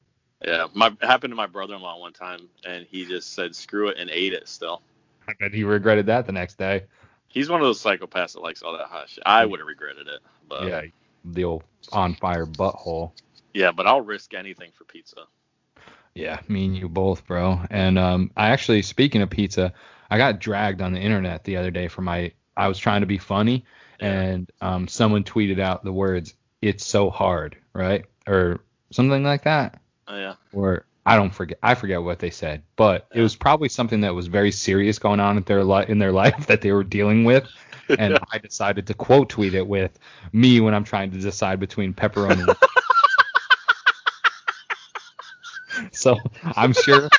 Yeah, my it happened to my brother-in-law one time, and he just said screw it and ate it. Still, I bet he regretted that the next day. he's one of those psychopaths that likes all that hot shit. I would have regretted it, but yeah, the old on fire butthole. yeah, but I'll risk anything for pizza. Yeah, me and you both, bro. And um, I actually, speaking of pizza, I got dragged on the internet the other day for my. I was trying to be funny, and um, someone tweeted out the words "It's so hard," right, or something like that, Oh, yeah, or I don't forget. I forget what they said, but it was probably something that was very serious going on in their li- in their life that they were dealing with. And I decided to quote tweet it with me when I'm trying to decide between pepperoni. so I'm sure.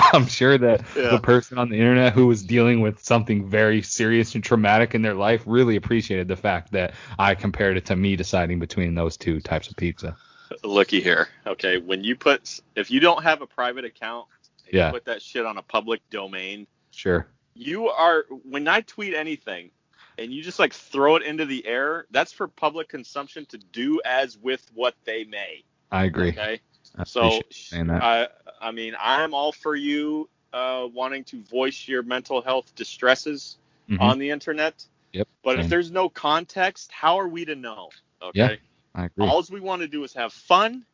I'm sure that Yeah. the person on the internet who was dealing with something very serious and traumatic in their life really appreciated the fact that I compared it to me deciding between those two types of pizza. looky here. Okay, when you put if you don't have a private account, Yeah. you put that shit on a public domain. Sure. You are when I tweet anything, and you just like throw it into the air. That's for public consumption to do as with what they may. I agree. Okay. I So. I I mean I'm all for you uh, wanting to voice your mental health distresses Mhm. on the internet. Yep. But if there's no context, how are we to know? Okay. Yeah. I agree. All we want to do is have fun.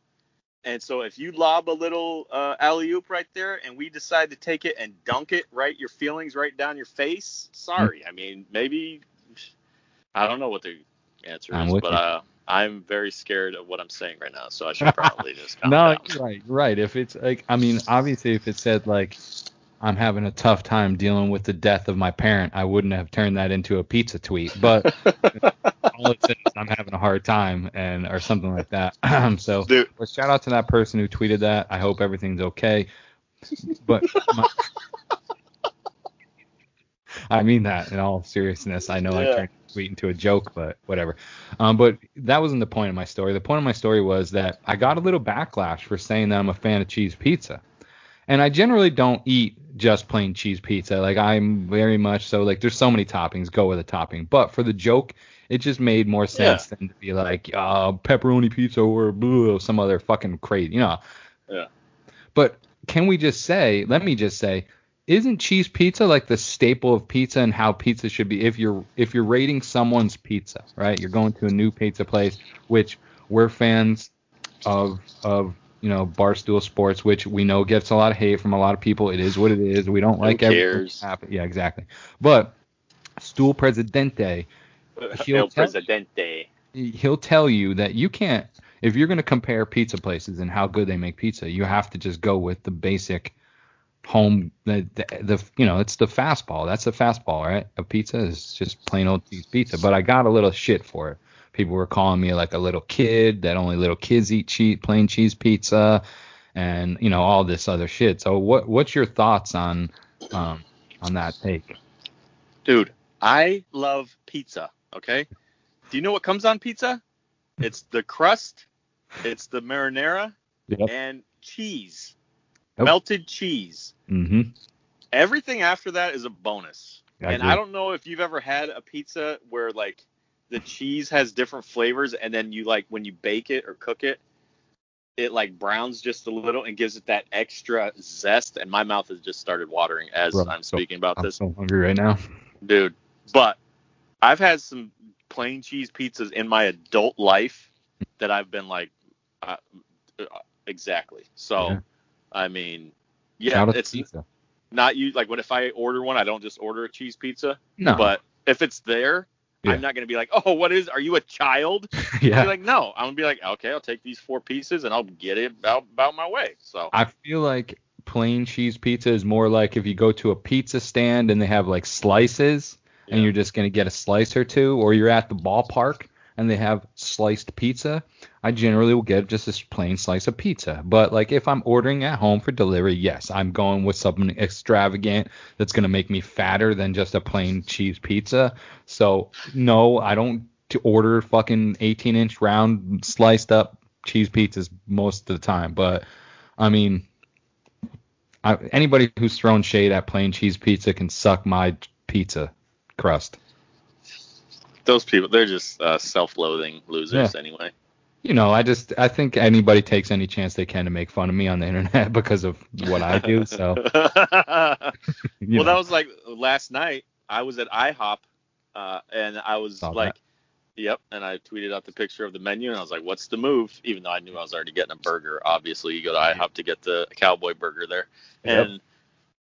And so if you lob a little uh, alley oop right there, and we decide to take it and dunk it right, your feelings right down your face. Sorry, I mean maybe I don't know what the answer I'm but uh, I'm very scared of what I'm saying right now, so I should probably just no, down. right, right. If it's like, I mean, obviously, if it said like, I'm having a tough time dealing with the death of my parent, I wouldn't have turned that into a pizza tweet. But all it says is I'm having a hard time and or something like that. so, Dude. well, shout out to that person who tweeted that. I hope everything's okay. But my, I mean that in all seriousness. I know I Yeah. turned the tweet into a joke, but whatever. Um, but that wasn't the point of my story. The point of my story was that I got a little backlash for saying that I'm a fan of cheese pizza. And I generally don't eat just plain cheese pizza. Like I'm very much so like there's so many toppings, go with a topping. But for the joke, it just made more sense than to be like uh, pepperoni pizza or blah, some other fucking crazy, you know. Yeah. But can we just say, let me just say, isn't cheese pizza like the staple of pizza and how pizza should be? If you're if you're rating someone's pizza, right? You're going to a new pizza place, which we're fans of of you know Barstool Sports, which we know gets a lot of hate from a lot of people. It is what it is. We don't like everything cares? that Yeah, exactly. But Stool Presidente, He'll tell- Presidente. he'll tell you that you can't if you're going to compare pizza places and how good they make pizza, you have to just go with the basic home the, the, the you know it's the fastball that's the fastball right a pizza is just plain old cheese pizza but i got a little shit for it people were calling me like a little kid that only little kids eat cheese plain cheese pizza and you know all this other shit so what what's your thoughts on um on that take Dude, I love pizza. Okay. Do you know what comes on pizza? It's the crust, it's the marinara, yep and cheese. Yep. Melted cheese. mm-hmm Everything after that is a bonus. I and agree. I don't know if you've ever had a pizza where like the cheese has different flavors and then you like when you bake it or cook it, it like browns just a little and gives it that extra zest and my mouth has just started watering as Bro, I'm so- speaking about this. i'm so hungry right now dude. But I've had some plain cheese pizzas in my adult life that I've been like, uh, uh, exactly. So, Yeah. I mean, yeah, it's pizza not you. Like, when if I order one, I don't just order a cheese pizza. no But if it's there, Yeah. I'm not gonna be like, oh, what is? Are you a child? yeah like, no. I'm gonna be like, okay, I'll take these four pieces and I'll get it about, about my way. So, I feel like plain cheese pizza is more like if you go to a pizza stand and they have like slices and you're just going to get a slice or two, or you're at the ballpark and they have sliced pizza. I generally will get just a plain slice of pizza. But like if I'm ordering at home for delivery, yes, I'm going with something extravagant that's going to make me fatter than just a plain cheese pizza. So no, I don't to order fucking 18 inch round sliced up cheese pizzas most of the time. But I mean, I, anybody who's thrown shade at plain cheese pizza can suck my pizza crust. those people, they're just uh, self-loathing losers anyway. You know, I just I think anybody takes any chance they can to make fun of me on the internet because of what I do. So well, know. that was like last night. I was at IHOP, uh, and I was Saw like, "Yep," and I tweeted out the picture of the menu, and I was like, "What's the move?" Even though I knew I was already getting a burger. Obviously, you go to IHOP to get the cowboy burger there, Yep. and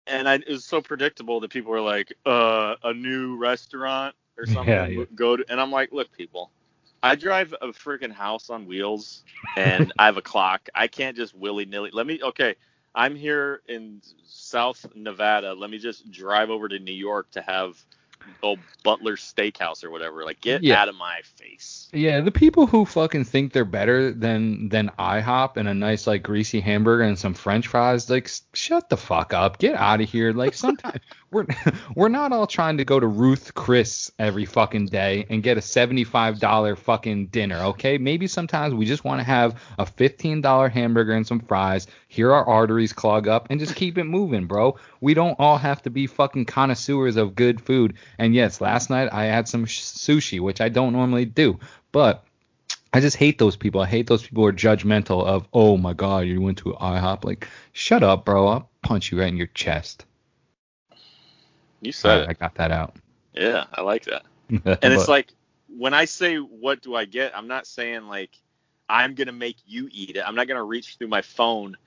and I, it was so predictable that people were like, "Uh, a new restaurant or something." Yeah, yeah. Go to, and I'm like, "Look, people." I drive a freaking house on wheels and I have a clock. I can't just willy nilly. Let me, okay, I'm here in South Nevada. Let me just drive over to New York to have old Butler Steakhouse or whatever. Like, get Yeah. out of my face. Yeah, the people who fucking think they're better than than IHOP and a nice like greasy hamburger and some French fries, like shut the fuck up, get out of here. Like sometimes we're we're not all trying to go to Ruth Chris every fucking day and get a seventy five dollar fucking dinner, okay? Maybe sometimes we just want to have a fifteen dollar hamburger and some fries, hear our arteries clog up, and just keep it moving, bro. We don't all have to be fucking connoisseurs of good food. And yes, last night I had some sh- sushi, which I don't normally do, but I just hate those people. I hate those people who are judgmental of, oh my god, you went to IHOP. Like, shut up, bro. I'll punch you right in your chest. You said I it. got that out. Yeah, I like that. And it's like, when I say, what do I get? I'm not saying, like, I'm going to make you eat it. I'm not going to reach through my phone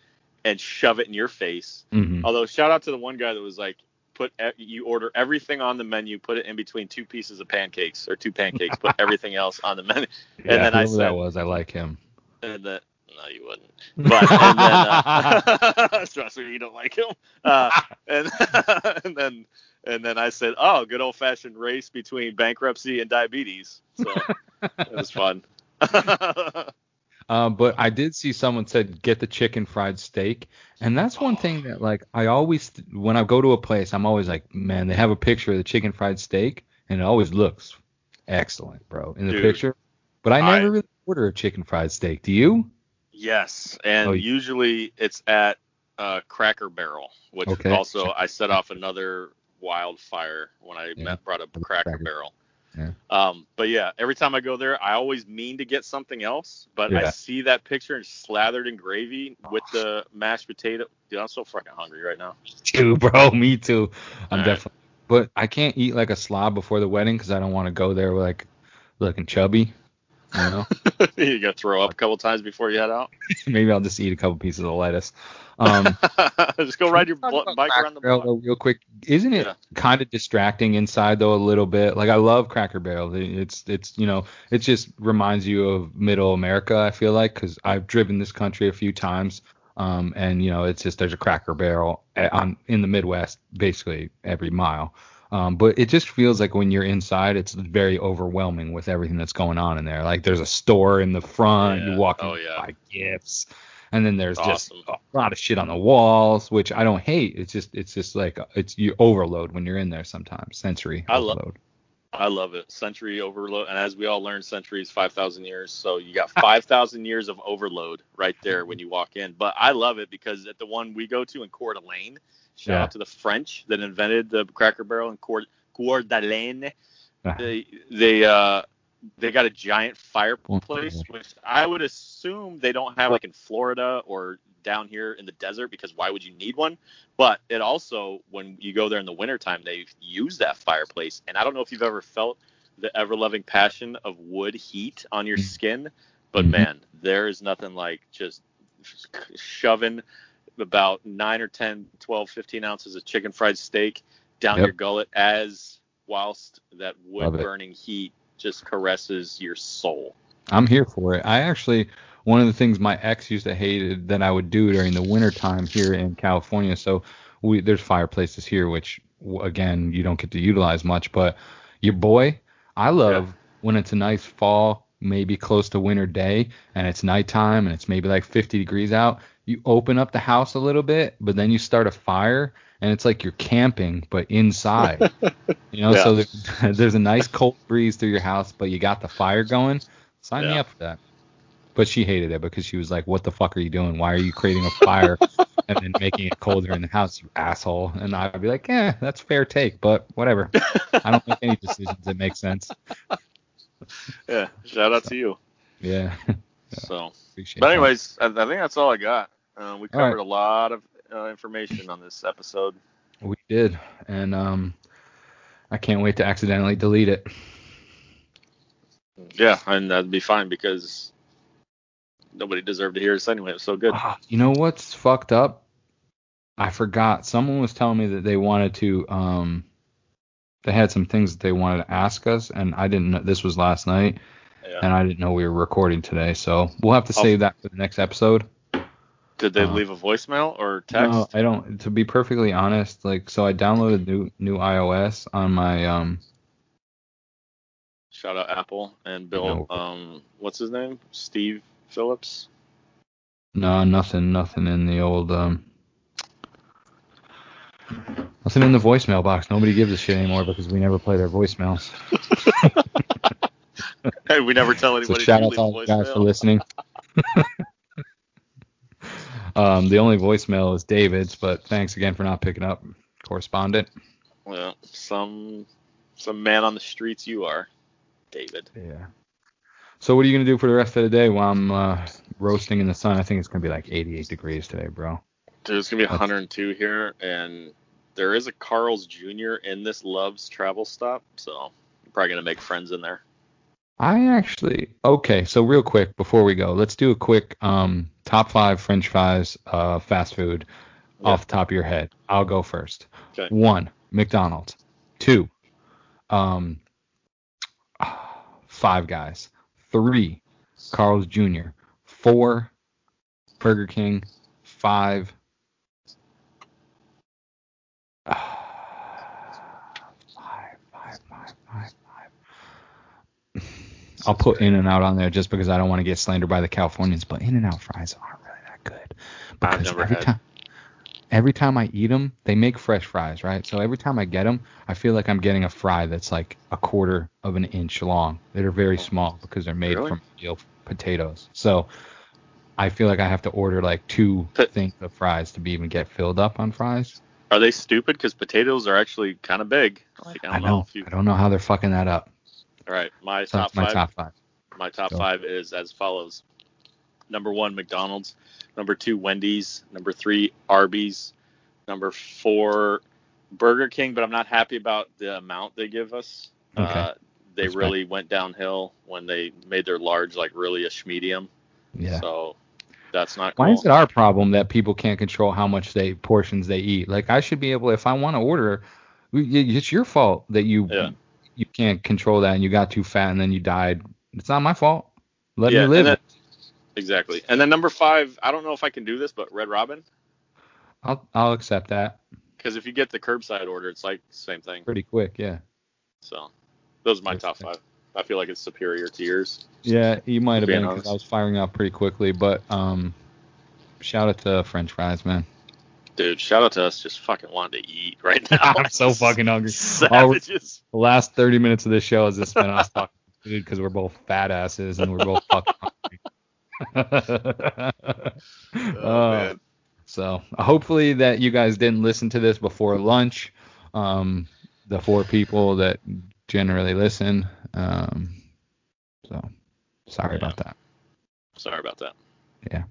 and shove it in your face. Mhm. Although shout out to the one guy that was like, put you order everything on the menu, put it in between two pieces of pancakes or two pancakes, put everything else on the menu, yeah, and then I whoever that was, I like him. and then no, you wouldn't. But and then uh, trust me, you don't like him. Uh, and and then and then I said, oh, good old fashioned race between bankruptcy and diabetes. So it was fun. Um, but I did see someone said get the chicken fried steak, and that's one thing that like I always when I go to a place, I'm always like, man, they have a picture of the chicken fried steak, and it always looks excellent, bro, in the Dude, picture. But I I- never really order a chicken fried steak. Do you? Yes, and Oh, usually it's at uh, Cracker Barrel, which Okay. also I set off another wildfire when I Yeah. met, brought up Cracker Cracker. Barrel. Yeah. Um, but yeah, every time I go there, I always mean to get something else, but I see that picture and slathered in gravy with the mashed potato. Dude, I'm so fucking hungry right now. too, bro. Me too. I'm Alright. definitely. But I can't eat like a slob before the wedding because I don't want to go there like looking chubby. You know. you gotta throw up a couple times before you head out. Maybe I'll just eat a couple pieces of lettuce. Um, Just go ride your bl- bike around the Barrel, block. real quick. Isn't it Yeah. kind of distracting inside though a little bit? Like I love Cracker Barrel. It's it's you know it just reminds you of Middle America. I feel like because I've driven this country a few times. Um, and you know it's just there's a Cracker Barrel on in the Midwest basically every mile. Um, but it just feels like when you're inside, it's very overwhelming with everything that's going on in there. Like there's a store in the front, Yeah. you walk in, Oh, yeah. buy gifts, and then there's just a lot of shit on the walls, which I don't hate. It's just it's just like it's you overload when you're in there sometimes. Sensory I lo- overload. I love it. Century overload, and as we all learned, century is five thousand years. So you got five thousand years of overload right there when you walk in. But I love it because at the one we go to in Coeur d'Alene, shout Yeah. out to the French that invented the Cracker Barrel in Coeur, Coeur d'Alene. Ah. They they uh they got a giant fireplace, which I would assume they don't have like in Florida or down here in the desert because why would you need one? But it also, when you go there in the wintertime, they use that fireplace. And I don't know if you've ever felt the ever loving passion of wood heat on your Mhm. skin, but Mhm. man, there is nothing like just shoving about 9 or 10, 12, 15 ounces of chicken fried steak down Yep. your gullet as whilst that wood burning heat just caresses your soul. I'm here for it. I actually one of the things my ex used to hate that I would do during the winter time here in California. So we there's fireplaces here, which again you don't get to utilize much. But your boy, I love Yeah. when it's a nice fall, maybe close to winter day, and it's nighttime and it's maybe like 50 degrees out. You open up the house a little bit, but then you start a fire, and it's like you're camping but inside. You know, so Yeah. there, there's a nice cold breeze through your house, but you got the fire going. Sign me up for that. But she hated it because she was like, "What the fuck are you doing? Why are you creating a fire and then making it colder in the house, you asshole?" And I'd be like, "Yeah, that's fair take, but whatever. I don't make any decisions that make sense." Yeah, shout out to you. Yeah. So, but anyways, I, I think that's all I got. Uh, we All right. covered a lot of uh, information on this episode. we did, and um, I can't wait to accidentally delete it. Yeah, and that'd be fine because nobody deserved to hear us anyway. It was so good. Ah, you know what's fucked up? I forgot. Someone was telling me that they wanted to um they had some things that they wanted to ask us and I didn't know this was last night Yeah. and I didn't know we were recording today. So we'll have to I'll- save that for the next episode. Did they uh, leave a voicemail or text? No, I don't to be perfectly honest, like so I downloaded new new iOS on my um Shout out Apple and Bill. No. Um, what's his name? Steve Phillips. no nothing nothing in the old um nothing in the voicemail box. Nobody gives a shit anymore because we never play their voicemails. Hey, we never tell anybody. So shout out to all you guys for listening. um, the only voicemail is David's, but thanks again for not picking up, correspondent. Well, some some man on the streets you are, David. Yeah. So what are you gonna do for the rest of the day while I'm uh, roasting in the sun? I think it's gonna be like 88 degrees today, bro. It's gonna be That's- 102 here, and there is a Carl's Jr. in this Love's travel stop, so I'm probably gonna make friends in there. I actually okay. So real quick before we go, let's do a quick um, top five French fries, uh, fast food, Yeah. off the top of your head. I'll go first. Okay. One, McDonald's. Two, um, Five Guys. Three, Carl's Jr. Four, Burger King. Five, five, five, five, five. I'll put In and Out on there just because I don't want to get slandered by the Californians, but In and Out fries aren't really that good. I've Because never every had. time every time I eat them, they make fresh fries, right? So every time I get them, I feel like I'm getting a fry that's like a quarter of an inch long. They're very oh, small because they're made Really? from real potatoes. So I feel like I have to order like two But- things of fries to be even get filled up on fries. Are they stupid? Because potatoes are actually kind of big. Like I I don't know. if you. I don't know how they're fucking that up. All right, my So top my five. top five. My top Go. five is as follows: number one, McDonald's; number two, Wendy's; number three, Arby's; number four, Burger King. But I'm not happy about the amount they give us. Okay. Uh, they That's really went downhill when they made their large like really a medium. Yeah. So that's not cool. Why is it our problem that people can't control how much they portions they eat? Like I should be able, if I want to order, it's your fault that you Yeah. You can't control that and you got too fat and then you died. It's not my fault. Let yeah, me live. and then, exactly. And then number five, I don't know if I can do this, but Red Robin, I'll I'll accept that because if you get the curbside order, it's like same thing. pretty quick. Yeah. So those are my That's top five. I feel like it's superior to yours. Yeah, you might have been because. I was firing up pretty quickly, but um, shout out to French fries, man. Dude, shout out to us just fucking wanting to eat right now. I'm so fucking hungry. Savages. The last 30 minutes of this show has just been us talking food because we're both fat asses and we're both fucking hungry. Oh, Uh, man. So hopefully that you guys didn't listen to this before lunch. Um, the four people that generally listen. Um, so sorry Yeah. about that. Sorry about that. Yeah.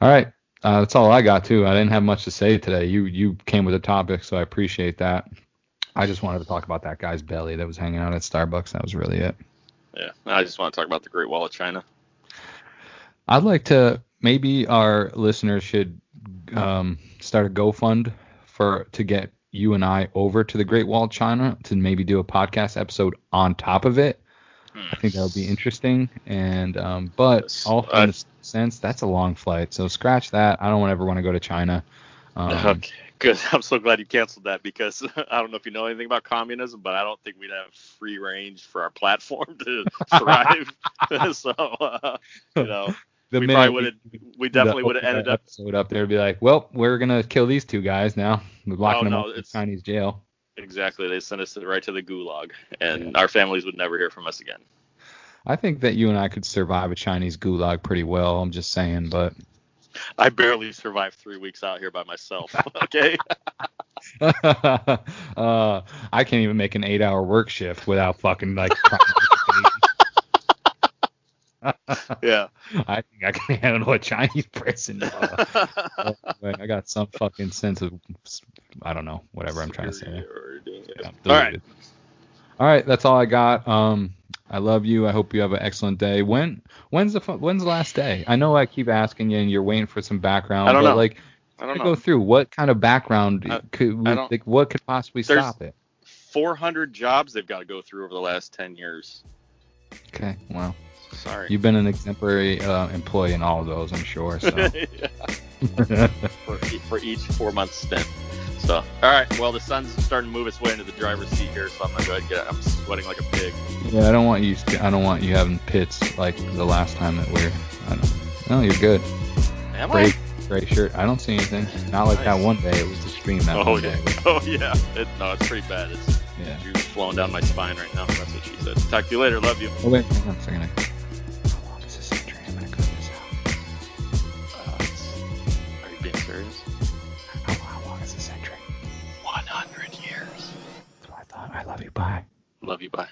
All right. Uh, that's all I got too. I didn't have much to say today. You you came with a topic, so I appreciate that. I just wanted to talk about that guy's belly that was hanging out at Starbucks. That was really it. Yeah. I just want to talk about the Great Wall of China. I'd like to maybe our listeners should um, start a GoFund for to get you and I over to the Great Wall of China to maybe do a podcast episode on top of it. I think that would be interesting. And um, but also in a sense, that's a long flight, so scratch that. I don't ever want to go to China. Um, okay. Good. I'm so glad you canceled that because I don't know if you know anything about communism, but I don't think we'd have free range for our platform to thrive. so, uh, you know, the we probably would have, we definitely would have ended up. episode up there. Be like, well, we're gonna kill these two guys now. We're locking Oh, them no, up in Chinese jail. Exactly. They sent us right to the gulag, and our families would never hear from us again. I think that you and I could survive a Chinese gulag pretty well. I'm just saying, but I barely survived three weeks out here by myself. Okay. uh, I can't even make an eight-hour work shift without fucking like. yeah. I think I can handle a Chinese person. Uh, I got some fucking sense of, I don't know, whatever I'm trying to say. Yeah, all right. All right, that's all I got. Um, I love you. I hope you have an excellent day. When when's the when's the last day? I know I keep asking you, and you're waiting for some background. I don't but know. Like, I don't know. go through what kind of background I- could don't- like, what could possibly stop it? 400 jobs they've got to go through over the last 10 years. Okay, well, Sorry. you've been an exemplary uh, employee in all of those, I'm sure. So. For, for each four month stint. So, all right. Well, the sun's starting to move its way into the driver's seat here, so I'm gonna go ahead and get. I'm sweating like a pig. yeah, I don't want you. I don't want you having pits like the last time that we're. I don't. No, you're good. Am Great, great shirt. I don't see anything. Not like that one day. It was extreme that Oh one yeah. day. Oh yeah. It, no, it's pretty bad. It's Yeah. juice flowing down my spine right now. That's what she said. Talk to you later. Love you. Oh wait, hang on a second. Bye. Love you. Bye.